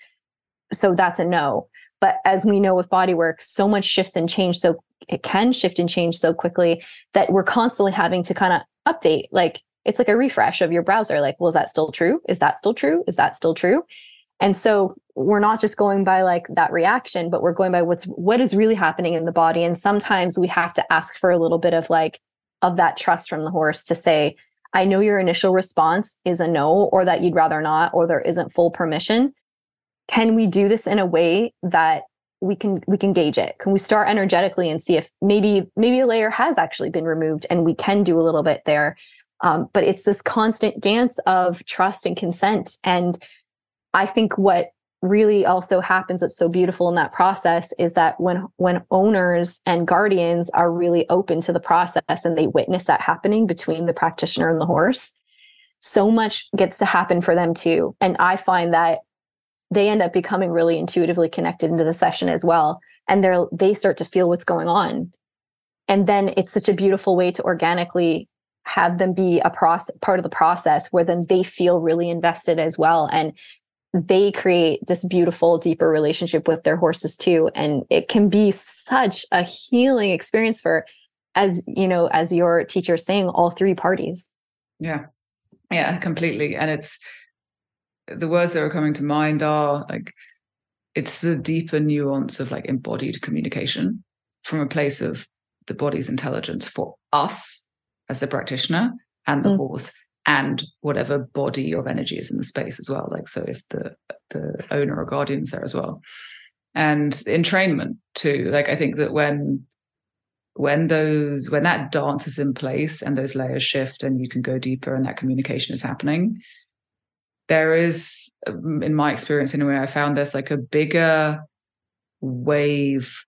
so that's a no. But as we know with body work so much shifts and change so it can shift and change so quickly that we're constantly having to kind of update like it's like a refresh of your browser like well is that still true? Is that still true? Is that still true? And so we're not just going by like that reaction but we're going by what's what is really happening in the body. And sometimes we have to ask for a little bit of like of that trust from the horse to say i know your initial response is a no or that you'd rather not or there isn't full permission. Can we do this in a way that we can we can gauge it. Can we start energetically and see if maybe maybe a layer has actually been removed and we can do a little bit there. Um, but it's this constant dance of trust and consent. And i think what really also happens that's so beautiful in that process is that when when owners and guardians are really open to the process and they witness that happening between the practitioner and the horse so much gets to happen for them too. And i find that they end up becoming really intuitively connected into the session as well and they're they start to feel what's going on and then it's such a beautiful way to organically have them be a process part of the process where then they feel really invested as well and they create this beautiful, deeper relationship with their horses too. And it can be such a healing experience for, as you know, as your teacher is saying, all three parties. Yeah. Yeah, completely. And it's the words that are coming to mind are like it's the deeper nuance of like embodied communication from a place of the body's intelligence for us as the practitioner and the mm. horse and whatever body of energy is in the space as well like so if the the owner or guardian's there as well and entrainment too like i think that when when those when that dance is in place and those layers shift and you can go deeper and that communication is happening there is um, in my experience anyway i found there's like a bigger wave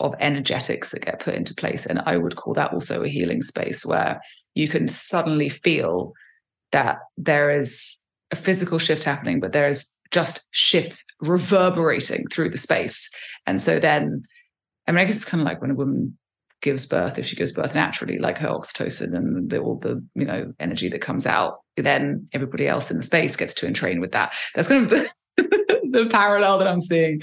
of energetics that get put into place and i would call that also a healing space where you can suddenly feel that there is a physical shift happening but there's just shifts reverberating through the space. And so then i mean i guess it's kind of like when a woman gives birth if she gives birth naturally like her oxytocin and the, all the you know energy that comes out then everybody else in the space gets to entrain with that. That's kind of the, the parallel that i'm seeing.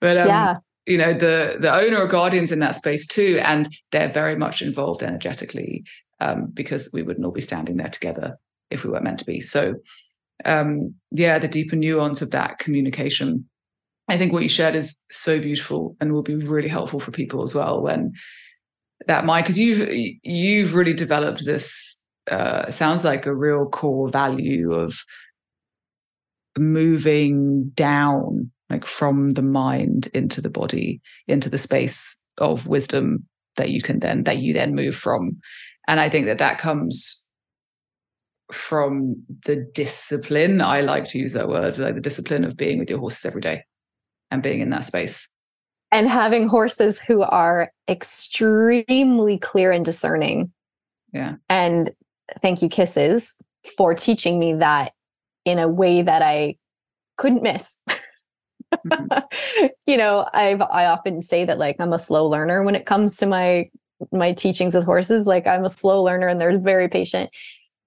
But um, yeah. you know the the owner or guardians in that space too and they're very much involved energetically um, because we wouldn't all be standing there together if we weren't meant to be. So um, yeah the deeper nuance of that communication. I think what you shared is so beautiful and will be really helpful for people as well when that mind because you've you've really developed this uh, sounds like a real core value of moving down like from the mind into the body into the space of wisdom that you can then that you then move from. And i think that that comes from the discipline i like to use that word like the discipline of being with your horses every day and being in that space and having horses who are extremely clear and discerning. Yeah. And thank you, Kisses, for teaching me that in a way that I couldn't miss. mm-hmm. you know, I've I often say that like I'm a slow learner when it comes to my my teachings with horses. Like I'm a slow learner and they're very patient.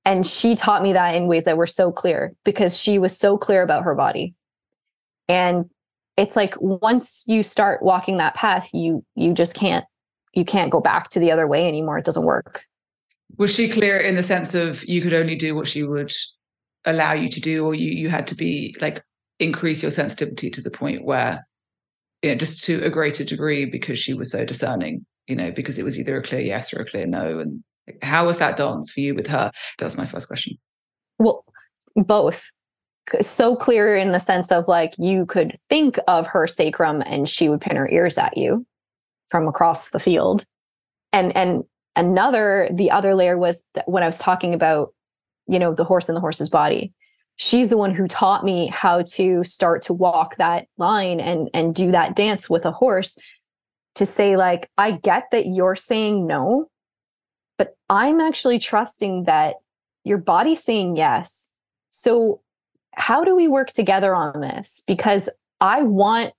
And she taught me that in ways that were so clear because she was so clear about her body. And it's like once you start walking that path you you just can't you can't go back to the other way anymore. It doesn't work. Was she clear in the sense of you could only do what she would allow you to do or you you had to be like increase your sensitivity to the point where you know just to a greater degree because she was so discerning you know because it was either a clear yes or a clear no? And how was that dance for you with her? That was my first question. Well both so clear in the sense of like you could think of her sacrum and she would pin her ears at you from across the field. And and another the other layer was when i was talking about you know the horse and the horse's body she's the one who taught me how to start to walk that line and and do that dance with a horse to say like i get that you're saying no but i'm actually trusting that your body's saying yes. So how do we work together on this? Because i want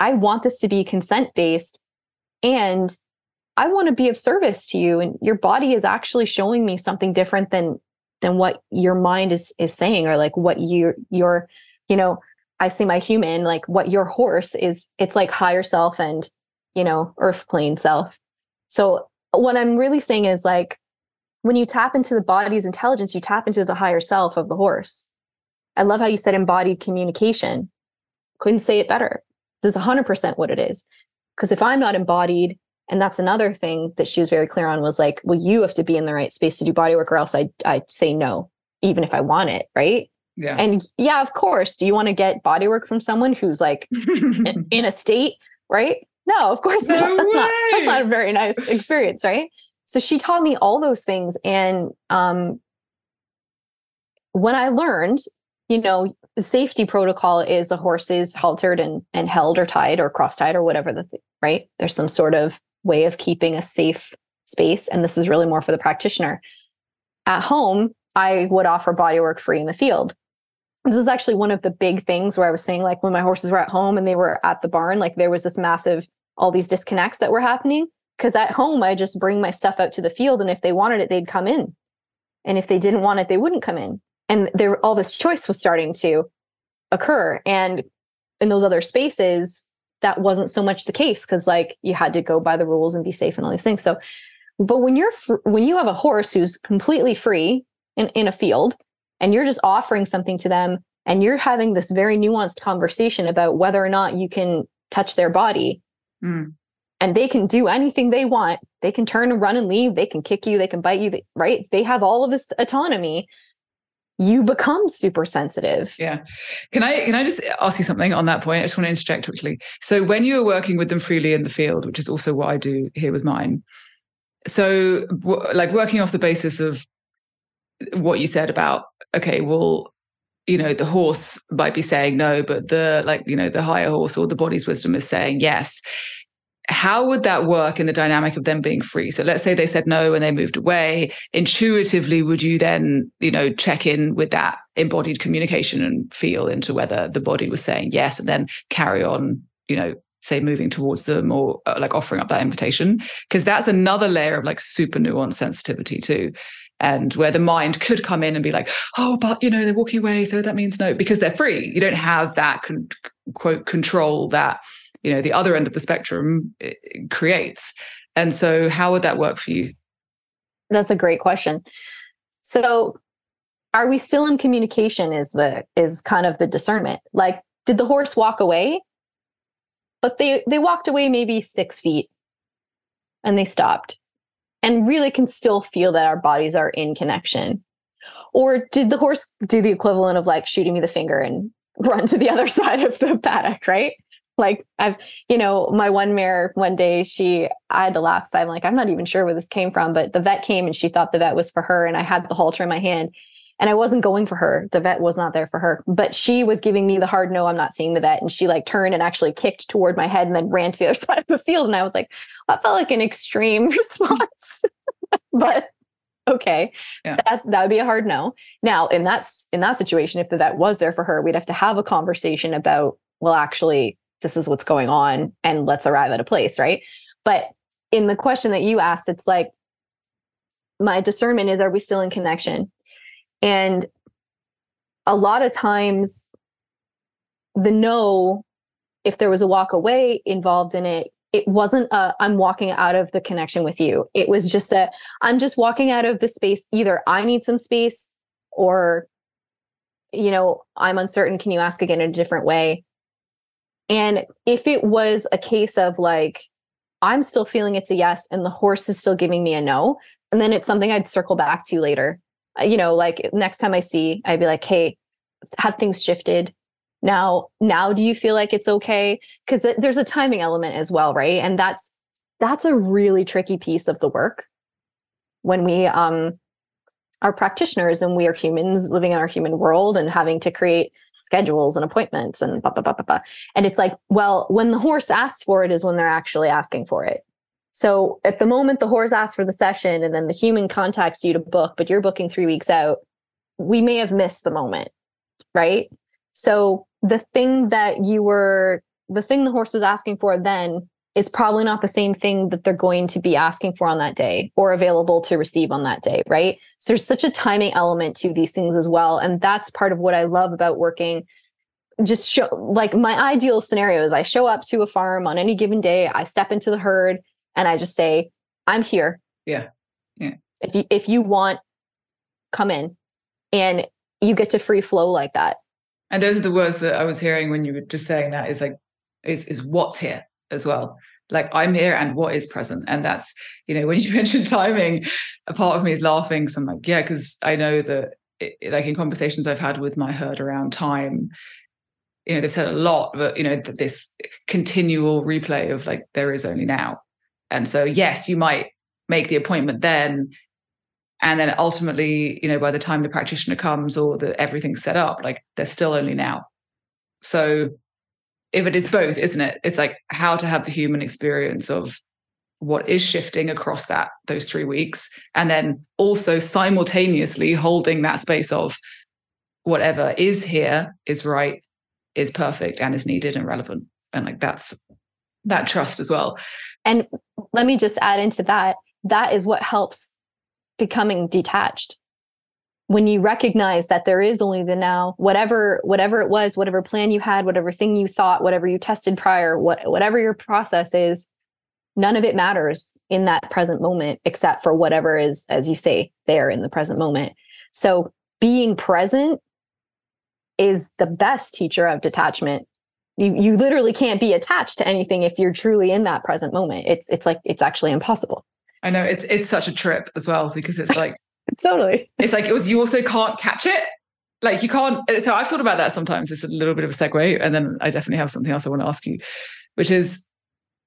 i want this to be consent based and i want to be of service to you and your body is actually showing me something different than than what your mind is is saying or like what you your you know i see my human like what your horse is it's like higher self and you know earth plane self. So what i'm really saying is like when you tap into the body's intelligence you tap into the higher self of the horse I love how you said embodied communication. Couldn't say it better. This is 100% what it is. Because if I'm not embodied, and that's another thing that she was very clear on was like, well, you have to be in the right space to do body work, or else I I say no, even if I want it, right? Yeah. And yeah, of course. Do you want to get body work from someone who's like in a state, right? No, of course no not. That's way. not that's not a very nice experience, right? So she taught me all those things. And um when I learned you know, safety protocol is a horse is haltered and, and held or tied or cross tied or whatever that's right. There's some sort of way of keeping a safe space. And this is really more for the practitioner. At home, I would offer body work free in the field. This is actually one of the big things where I was saying, like, when my horses were at home and they were at the barn, like, there was this massive, all these disconnects that were happening. Cause at home, I just bring my stuff out to the field. And if they wanted it, they'd come in. And if they didn't want it, they wouldn't come in and there all this choice was starting to occur. And in those other spaces, that wasn't so much the case because like you had to go by the rules and be safe and all these things. So, but when you're fr- when you have a horse who's completely free in, in a field and you're just offering something to them and you're having this very nuanced conversation about whether or not you can touch their body mm. and they can do anything they want they can turn and run and leave they can kick you they can bite you they, right they have all of this autonomy you become super sensitive. Yeah. Can I can I just ask you something on that point? I just want to interject quickly. So when you are working with them freely in the field, which is also what I do here with mine. So w- like working off the basis of what you said about okay, well, you know, the horse might be saying no, but the like, you know, the higher horse or the body's wisdom is saying yes how would that work in the dynamic of them being free? So let's say they said no and they moved away. Intuitively would you then you know check in with that embodied communication and feel into whether the body was saying yes and then carry on you know say moving towards them or uh, like offering up that invitation? Because that's another layer of like super nuanced sensitivity too and where the mind could come in and be like oh but you know they're walking away so that means no because they're free. You don't have that con- quote control that you know the other end of the spectrum eh, creates. And so how would that work for you? That's a great question. So are we still in communication is the is kind of the discernment. Like did the horse walk away? But they they walked away maybe six feet and they stopped and really can still feel that our bodies are in connection. Or did the horse do the equivalent of like shooting me the finger and run to the other side of the paddock right like I've, you know, my one mare one day, she, I had to laugh. So I'm like, I'm not even sure where this came from, but the vet came and she thought the vet was for her. And I had the halter in my hand and I wasn't going for her. The vet was not there for her, but she was giving me the hard no, I'm not seeing the vet. And she like turned and actually kicked toward my head and then ran to the other side of the field. And I was like, that felt like an extreme response, but okay, yeah. that that would be a hard no. Now, in that in that situation, if the vet was there for her, we'd have to have a conversation about, well, actually, this is what's going on and let's arrive at a place right? But in the question that you asked it's like my discernment is are we still in connection? And a lot of times the no if there was a walk away involved in it it wasn't a i'm walking out of the connection with you. It was just that i'm just walking out of the space. Either i need some space or you know i'm uncertain. Can you ask again in a different way and if it was a case of like, I'm still feeling it's a yes and the horse is still giving me a no, and then it's something I'd circle back to later. Uh, you know, like next time I see, I'd be like, hey, have things shifted? Now, now do you feel like it's okay? Because there's a timing element as well, right? And that's that's a really tricky piece of the work when we um are practitioners and we are humans living in our human world and having to create schedules and appointments and blah, blah, blah, blah, blah. And it's like, well, when the horse asks for it is when they're actually asking for it. So at the moment the horse asks for the session and then the human contacts you to book, but you're booking three weeks out, we may have missed the moment. Right. So the thing that you were, the thing the horse was asking for then is probably not the same thing that they're going to be asking for on that day or available to receive on that day, right? So there's such a timing element to these things as well. And that's part of what I love about working. Just show like my ideal scenario is I show up to a farm on any given day, I step into the herd and I just say, I'm here. Yeah. Yeah. If you if you want, come in. And you get to free flow like that. And those are the words that I was hearing when you were just saying that is like is is what's here as well. Like i'm here and what is present? And that's you know when you mentioned timing a part of me is laughing because i'm like yeah because i know that it, like in conversations i've had with my herd around time you know they've said a lot but you know this continual replay of like there is only now. And so yes you might make the appointment then and then ultimately you know by the time the practitioner comes or the everything's set up like there's still only now. So if it is both, isn't it? It's like how to have the human experience of what is shifting across that those three weeks, and then also simultaneously holding that space of whatever is here is right, is perfect, and is needed and relevant, and like that's that trust as well. And let me just add into that. That is what helps becoming detached when you recognize that there is only the now whatever whatever it was whatever plan you had whatever thing you thought whatever you tested prior what whatever your process is none of it matters in that present moment except for whatever is as you say there in the present moment. So being present is the best teacher of detachment. You you literally can't be attached to anything if you're truly in that present moment. It's it's like it's actually impossible. I know it's it's such a trip as well because it's like totally. It's like it was you also can't catch it. Like you can't uh, so i've thought about that sometimes. It's a little bit of a segue and then i definitely have something else i want to ask you which is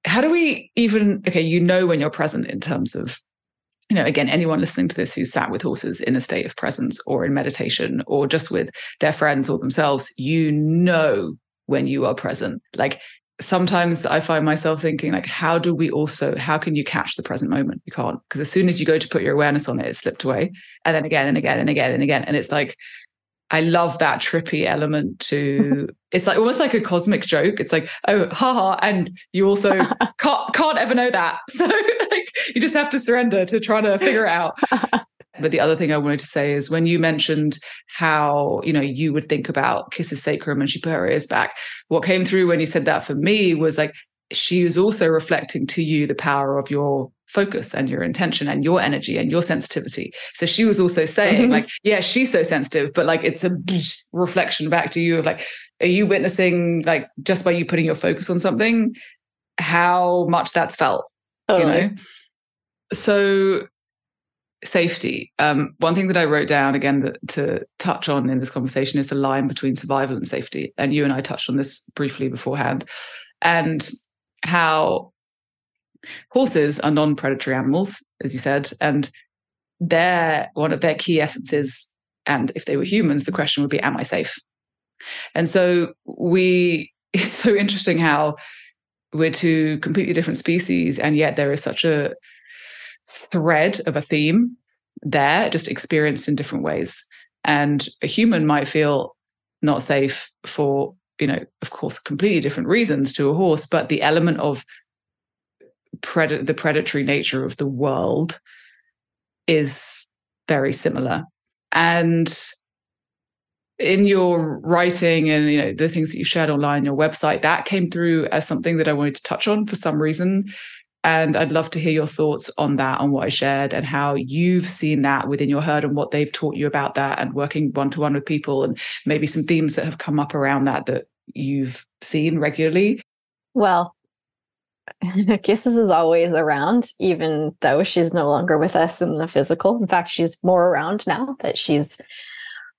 how do we even okay you know when you're present in terms of you know again anyone listening to this who's sat with horses in a state of presence or in meditation or just with their friends or themselves you know when you are present. Like sometimes i find myself thinking like how do we also how can you catch the present moment you can't because as soon as you go to put your awareness on it it slipped away and then again and again and again and again and it's like I love that trippy element to it's like almost like a cosmic joke. It's like, oh, haha, and you also can't can't ever know that. So like you just have to surrender to trying to figure it out. But the other thing I wanted to say is when you mentioned how, you know, you would think about Kisses sacrum and she put her ears back, what came through when you said that for me was like she is also reflecting to you the power of your focus and your intention and your energy and your sensitivity. So she was also saying, mm-hmm. like, yeah, she's so sensitive, but like it's a reflection back to you of like, are you witnessing like just by you putting your focus on something, how much that's felt? Totally. You know? So safety. Um, one thing that I wrote down again that, to touch on in this conversation is the line between survival and safety. And you and I touched on this briefly beforehand. And how horses are non-predatory animals, as you said, and their one of their key essences, and if they were humans, the question would be, "Am I safe?" And so we, it's so interesting how we're two completely different species, and yet there is such a thread of a theme there, just experienced in different ways. And a human might feel not safe for, you know, of course, completely different reasons to a horse, but the element of pred- the predatory nature of the world is very similar. And in your writing and you know the things that you shared online, your website, that came through as something that I wanted to touch on for some reason. And I'd love to hear your thoughts on that, on what I shared, and how you've seen that within your herd and what they've taught you about that and working one to one with people, and maybe some themes that have come up around that that you've seen regularly. Well, Kisses is always around, even though she's no longer with us in the physical. In fact, she's more around now that she's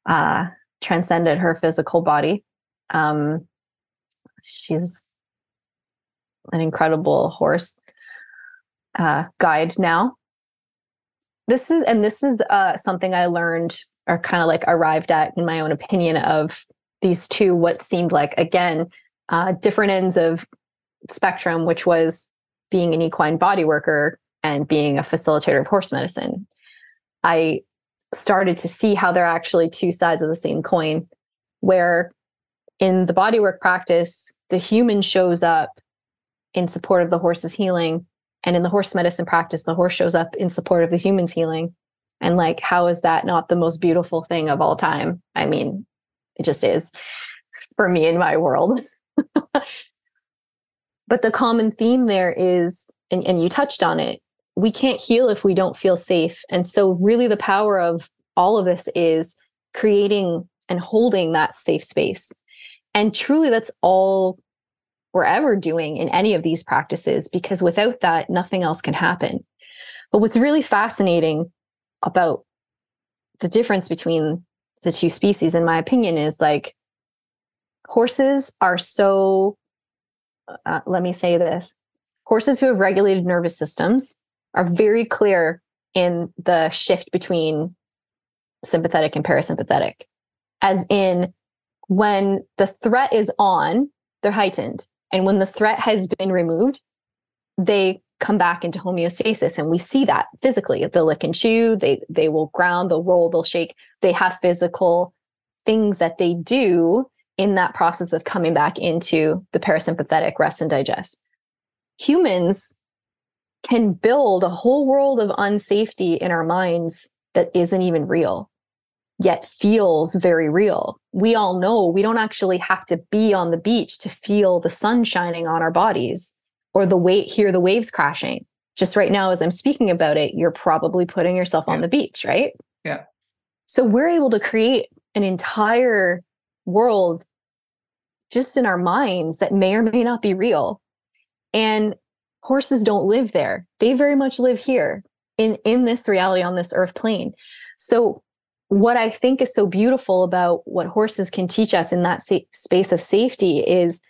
uh, transcended her physical body. Um, she's an incredible horse uh, guide now. This is, and this is uh, something I learned or kind of like arrived at in my own opinion of these two, what seemed like, again, uh, different ends of spectrum, which was being an equine body worker and being a facilitator of horse medicine, I started to see how they're actually two sides of the same coin, where in the bodywork practice, the human shows up in support of the horse's healing. And in the horse medicine practice, the horse shows up in support of the human's healing. And like, how is that not the most beautiful thing of all time? I mean, it just is for me in my world. But the common theme there is, and, and you touched on it, we can't heal if we don't feel safe. And so, really, the power of all of this is creating and holding that safe space. And truly, that's all we're ever doing in any of these practices, because without that, nothing else can happen. But what's really fascinating about the difference between the two species, in my opinion, is like horses are so uh, let me say this horses who have regulated nervous systems are very clear in the shift between sympathetic and parasympathetic, as in when the threat is on, they're heightened. And when the threat has been removed, they come back into homeostasis. And we see that physically. They'll lick and chew, they they will ground, they'll roll, they'll shake. They have physical things that they do in that process of coming back into the parasympathetic rest and digest. Humans can build a whole world of unsafety in our minds that isn't even real. Yet feels very real. We all know we don't actually have to be on the beach to feel the sun shining on our bodies or the weight hear the waves crashing. Just right now as I'm speaking about it, you're probably putting yourself yeah. on the beach, right? Yeah. So we're able to create an entire world just in our minds that may or may not be real. And horses don't live there. They very much live here in in this reality on this earth plane. So what I think is so beautiful about what horses can teach us in that sa- space of safety is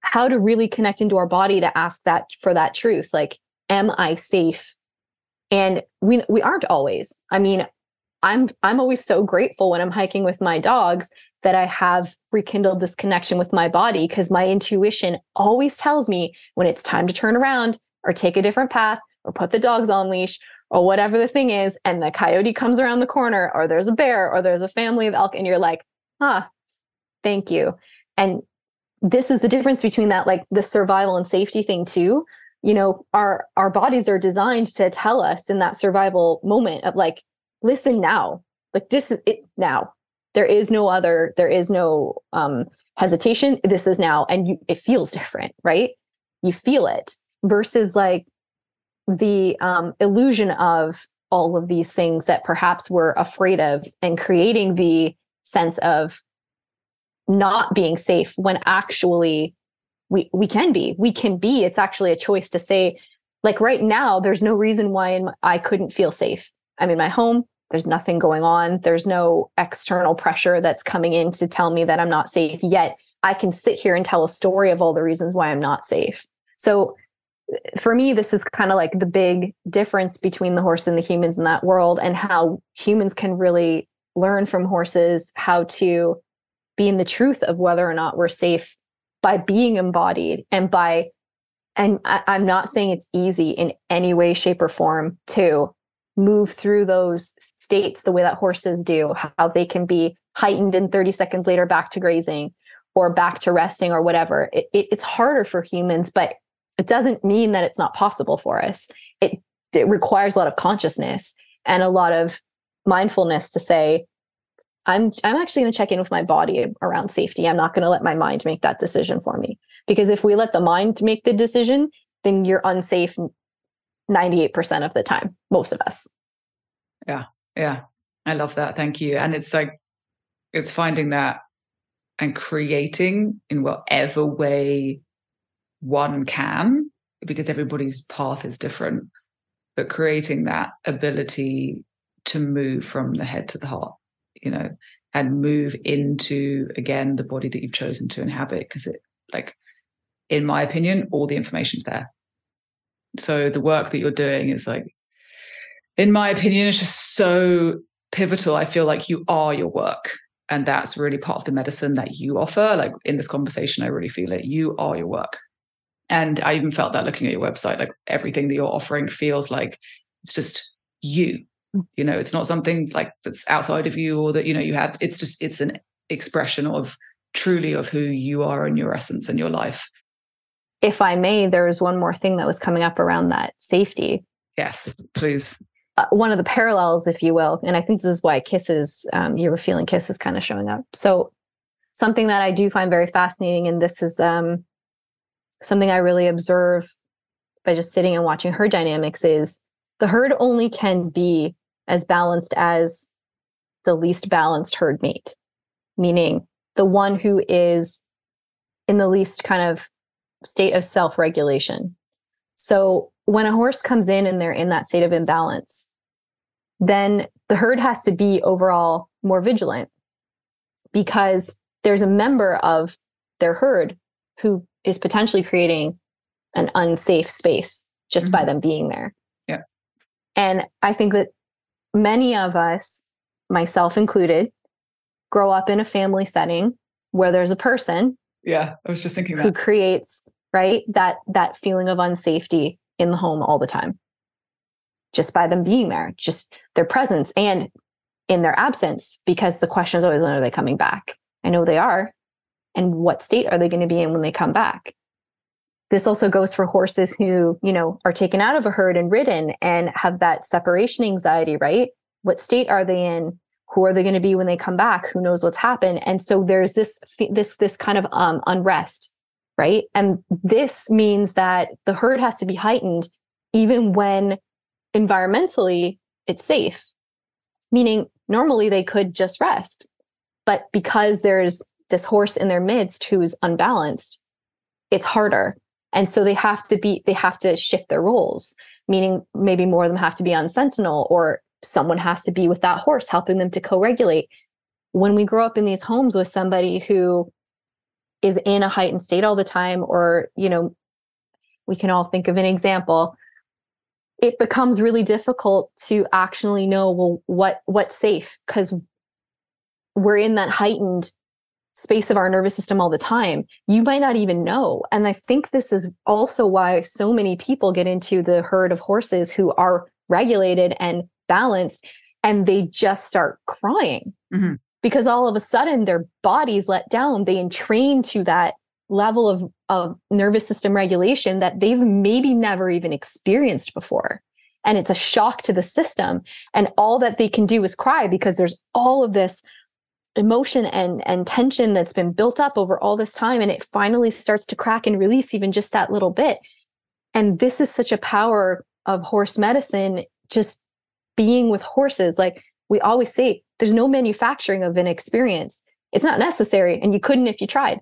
how to really connect into our body to ask that for that truth. Like, am I safe? And we we aren't always. I mean, I'm I'm always so grateful when I'm hiking with my dogs that I have rekindled this connection with my body because my intuition always tells me when it's time to turn around or take a different path or put the dogs on leash or whatever the thing is and the coyote comes around the corner or there's a bear or there's a family of elk and you're like ah thank you. And this is the difference between that like the survival and safety thing too. You know our our bodies are designed to tell us in that survival moment of like listen now. Like this is it now. There is no other there is no um hesitation. This is now. And you it feels different right? You feel it versus like the um illusion of all of these things that perhaps we're afraid of and creating the sense of not being safe when actually we we can be we can be. It's actually a choice to say like right now there's no reason why I couldn't feel safe. I'm in my home there's nothing going on there's no external pressure that's coming in to tell me that i'm not safe yet. I can sit here and tell a story of all the reasons why i'm not safe. So for me this is kind of like the big difference between the horse and the humans in that world and how humans can really learn from horses how to be in the truth of whether or not we're safe by being embodied and by and I, i'm not saying it's easy in any way shape or form to move through those states the way that horses do how they can be heightened and 30 seconds later back to grazing or back to resting or whatever. It, it, it's harder for humans but it doesn't mean that it's not possible for us it, it requires a lot of consciousness and a lot of mindfulness to say I'm I'm actually going to check in with my body around safety. I'm not going to let my mind make that decision for me. Because if we let the mind make the decision, then you're unsafe 98% of the time, most of us. Yeah. Yeah. I love that. Thank you. And it's like it's finding that and creating in whatever way one can because everybody's path is different but creating that ability to move from the head to the heart you know, and move into again the body that you've chosen to inhabit because it like in my opinion all the information's there. So the work that you're doing is like in my opinion it's just so pivotal. I feel like you are your work and that's really part of the medicine that you offer. Like in this conversation i really feel it. You are your work and i even felt that looking at your website like everything that you're offering feels like it's just you. You know it's not something like that's outside of you or that you know you had it's just it's an expression of truly of who you are and your essence and your life. If i may there was one more thing that was coming up around that safety. Yes please. Uh, one of the parallels if you will and i think this is why kisses um, you were feeling kisses kind of showing up. So something that i do find very fascinating and this is um, something i really observe by just sitting and watching her dynamics is the herd only can be as balanced as the least balanced herd mate, meaning the one who is in the least kind of state of self regulation. So when a horse comes in and they're in that state of imbalance, then the herd has to be overall more vigilant because there's a member of their herd who is potentially creating an unsafe space just mm-hmm. by them being there. Yeah. And I think that many of us, myself included, grow up in a family setting where there's a person yeah i was just thinking that. who creates right that that feeling of unsafety in the home all the time just by them being there just their presence and in their absence because the question is always when are they coming back i know they are and what state are they going to be in when they come back? This also goes for horses who, you know, are taken out of a herd and ridden and have that separation anxiety, right? What state are they in? who are they going to be when they come back? Who knows what's happened? And so there's this this this kind of um, unrest right? And this means that the herd has to be heightened even when environmentally it's safe. Meaning normally they could just rest but because there's this horse in their midst who's unbalanced it's harder. And so they have to be they have to shift their roles meaning maybe more of them have to be on sentinel or someone has to be with that horse helping them to co-regulate. When we grow up in these homes with somebody who is in a heightened state all the time or you know we can all think of an example it becomes really difficult to actually know well what what's safe? Because we're in that heightened space of our nervous system all the time you might not even know. And i think this is also why so many people get into the herd of horses who are regulated and balanced and they just start crying. Mm-hmm. because all of a sudden their bodies let down. They entrain to that level of, of nervous system regulation that they've maybe never even experienced before. And it's a shock to the system. And all that they can do is cry because there's all of this emotion and and tension that's been built up over all this time and it finally starts to crack and release even just that little bit. And this is such a power of horse medicine just being with horses. Like we always say there's no manufacturing of an experience. It's not necessary and you couldn't if you tried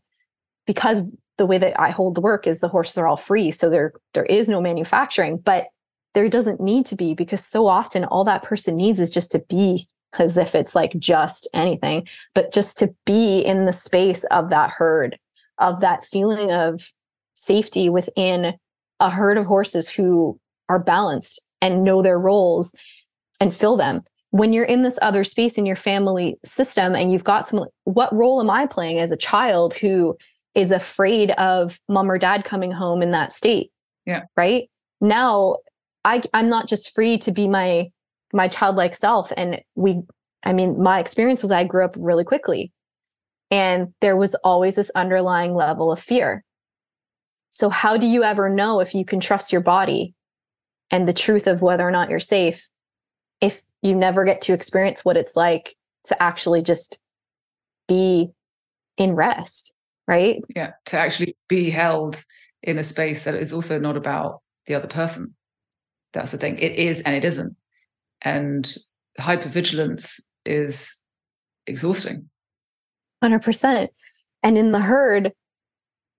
because the way that I hold the work is the horses are all free so there there is no manufacturing but there doesn't need to be because so often all that person needs is just to be as if it's like just anything, but just to be in the space of that herd, of that feeling of safety within a herd of horses who are balanced and know their roles and fill them. When you're in this other space in your family system and you've got some, what role am I playing as a child who is afraid of mom or dad coming home in that state? Yeah. Right. Now I, I'm not just free to be my my childlike self and we i mean my experience was i grew up really quickly and there was always this underlying level of fear. So how do you ever know if you can trust your body and the truth of whether or not you're safe if you never get to experience what it's like to actually just be in rest right? Yeah to actually be held in a space that is also not about the other person. That's the thing. It is and it isn't and hypervigilance is exhausting. 100% and in the herd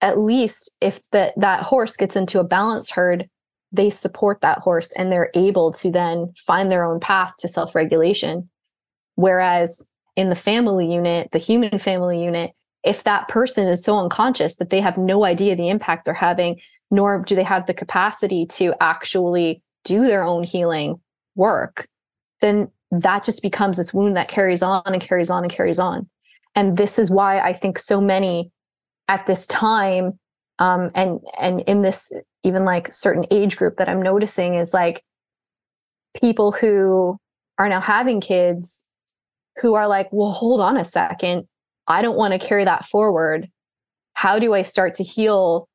at least if that that horse gets into a balanced herd they support that horse and they're able to then find their own path to self-regulation. Whereas in the family unit the human family unit if that person is so unconscious that they have no idea the impact they're having nor do they have the capacity to actually do their own healing work, then that just becomes this wound that carries on and carries on and carries on. And this is why I think so many at this time, um, and and in this even like certain age group that I'm noticing is like people who are now having kids who are like, well, hold on a second. I don't want to carry that forward. How do I start to heal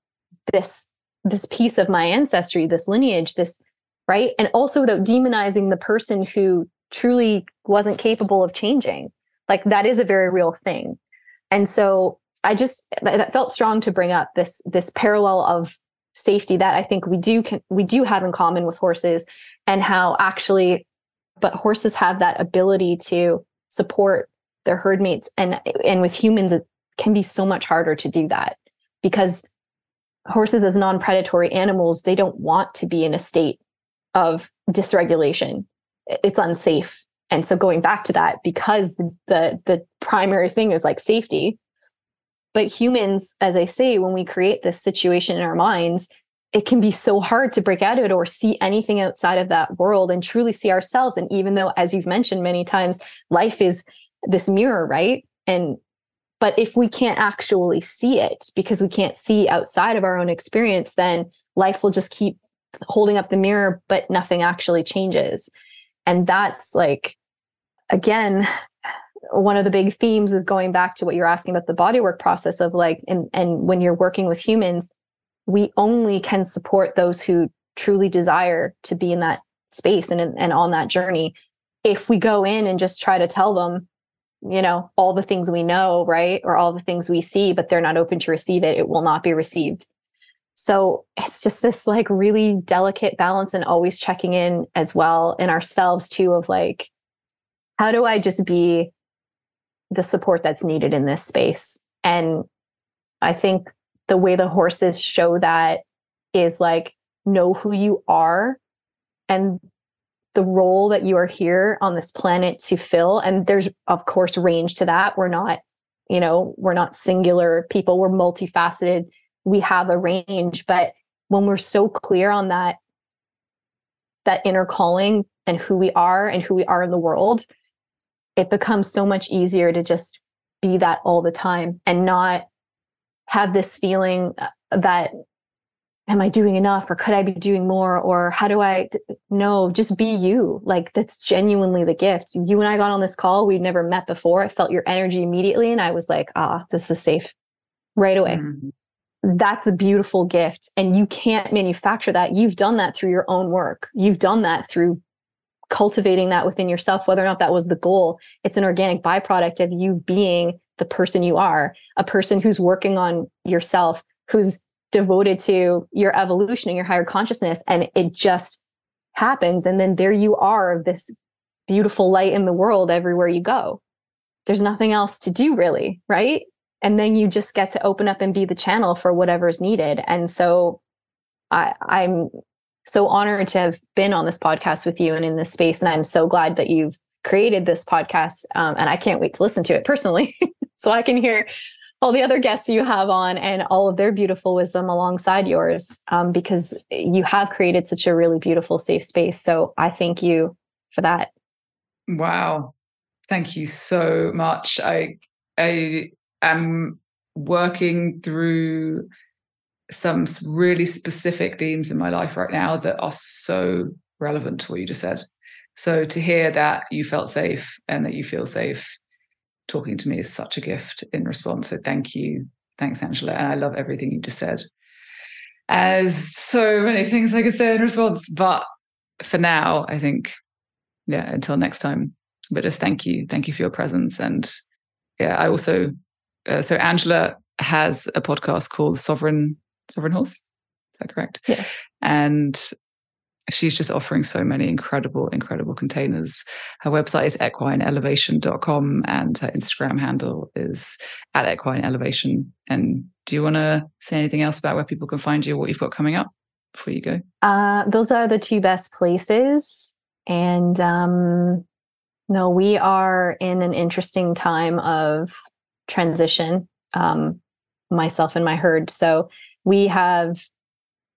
this this piece of my ancestry, this lineage, this right? And also without demonizing the person who truly wasn't capable of changing. Like that is a very real thing. And so I just that felt strong to bring up this this parallel of safety that I think we do can, we do have in common with horses and how actually but horses have that ability to support their herd mates and and with humans it can be so much harder to do that because horses as non-predatory animals they don't want to be in a state of dysregulation. It's unsafe. And so going back to that, because the, the, primary thing is like safety, but humans, as I say, when we create this situation in our minds, it can be so hard to break out of it or see anything outside of that world and truly see ourselves. And even though, as you've mentioned many times, life is this mirror, right? And but if we can't actually see it because we can't see outside of our own experience, then life will just keep holding up the mirror, but nothing actually changes. And that's like, again, one of the big themes of going back to what you're asking about the bodywork process of like, and, and when you're working with humans, we only can support those who truly desire to be in that space and, and on that journey. if we go in and just try to tell them, you know, all the things we know, right? Or all the things we see, but they're not open to receive it, it will not be received. So it's just this like really delicate balance and always checking in as well in ourselves too of like, how do I just be the support that's needed in this space? And I think the way the horses show that is like, know who you are and the role that you are here on this planet to fill. And there's, of course, range to that. We're not, you know, we're not singular people, we're multifaceted. We have a range. But when we're so clear on that, that inner calling and who we are and who we are in the world, it becomes so much easier to just be that all the time and not have this feeling uh, that am I doing enough or could I be doing more or how do I no just be you like that's genuinely the gift you and I got on this call we'd never met before I felt your energy immediately and I was like ah this is safe right away mm-hmm. That's a beautiful gift and you can't manufacture that. You've done that through your own work. You've done that through cultivating that within yourself whether or not that was the goal. It's an organic byproduct of you being the person you are a person who's working on yourself who's devoted to your evolution and your higher consciousness and it just happens and then there you are this beautiful light in the world everywhere you go. There's nothing else to do really right and then you just get to open up and be the channel for whatever's needed. And so i i'm so honored to have been on this podcast with you and in this space. And i'm so glad that you've created this podcast um, and i can't wait to listen to it personally so i can hear all the other guests you have on and all of their beautiful wisdom alongside yours um, because you have created such a really beautiful safe space. So i thank you for that. Wow. Thank you so much. I i am working through some really specific themes in my life right now that are so relevant to what you just said so to hear that you felt safe and that you feel safe talking to me is such a gift in response. So thank you. Thanks, Angela. And I love everything you just said. As so many things I could say in response, but for now, I think, yeah, until next time. But just thank you. Thank you for your presence. And yeah, I also, uh, so Angela has a podcast called Sovereign, Sovereign Horse. Is that correct? Yes. And she's just offering so many incredible, incredible containers. Her website is equinelevation.com and her Instagram handle is at equinelevation. And do you want to say anything else about where people can find you, what you've got coming up before you go? Uh, those are the two best places. And um, no, we are in an interesting time of transition, um, myself and my herd. So we have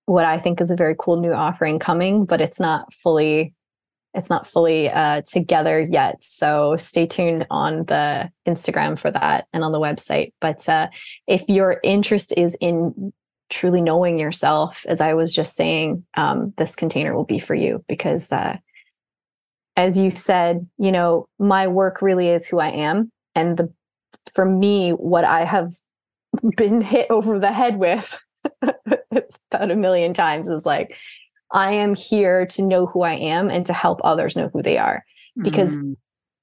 what I think is a very cool new offering coming, but it's not fully it's not fully uh, together yet. So stay tuned on the Instagram for that and on the website. But uh, if your interest is in truly knowing yourself, as I was just saying, um, this container will be for you because, uh, as you said, you know, my work really is who I am, and the for me, what I have been hit over the head with about a million times is like, I am here to know who I am and to help others know who they are. Because mm.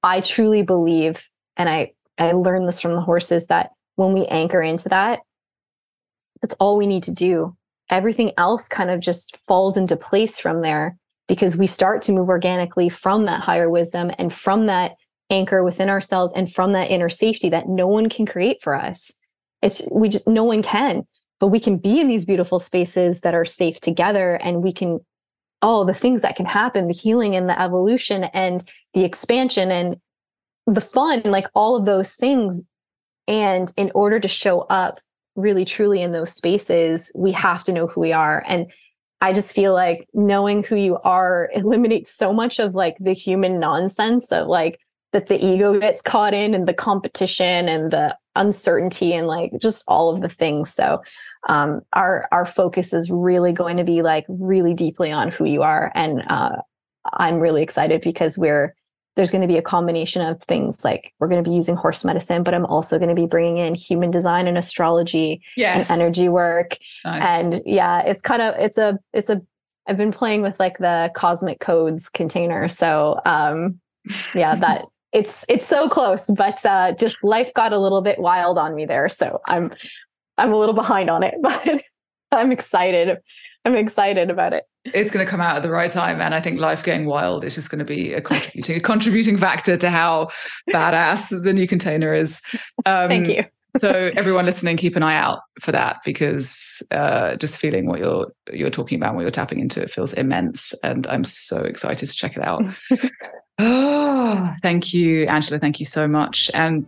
I truly believe, and I, I learned this from the horses, that when we anchor into that, that's all we need to do. Everything else kind of just falls into place from there because we start to move organically from that higher wisdom and from that anchor within ourselves and from that inner safety that no one can create for us. It's we just no one can but we can be in these beautiful spaces that are safe together and we can all the things that can happen the healing and the evolution and the expansion and the fun like all of those things and in order to show up really truly in those spaces we have to know who we are and i just feel like knowing who you are eliminates so much of like the human nonsense of like that the ego gets caught in and the competition and the uncertainty and like just all of the things so um, our our focus is really going to be like really deeply on who you are and uh, i'm really excited because we're there's going to be a combination of things like we're going to be using horse medicine but i'm also going to be bringing in human design and astrology yes. and energy work nice. and yeah it's kind of it's a it's a i've been playing with like the cosmic codes container so um yeah, that it's it's so close, but uh, just life got a little bit wild on me there. So I'm I'm a little behind on it, but I'm excited. I'm excited about it. It's going to come out at the right time, and I think life going wild is just going to be a contributing a contributing factor to how badass the new container is. Um, Thank you. so everyone listening, keep an eye out for that because uh, just feeling what you're you're talking about, what you're tapping into, it feels immense, and I'm so excited to check it out. Oh, thank you, Angela. Thank you so much, and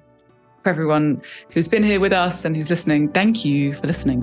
for everyone who's been here with us and who's listening, thank you for listening.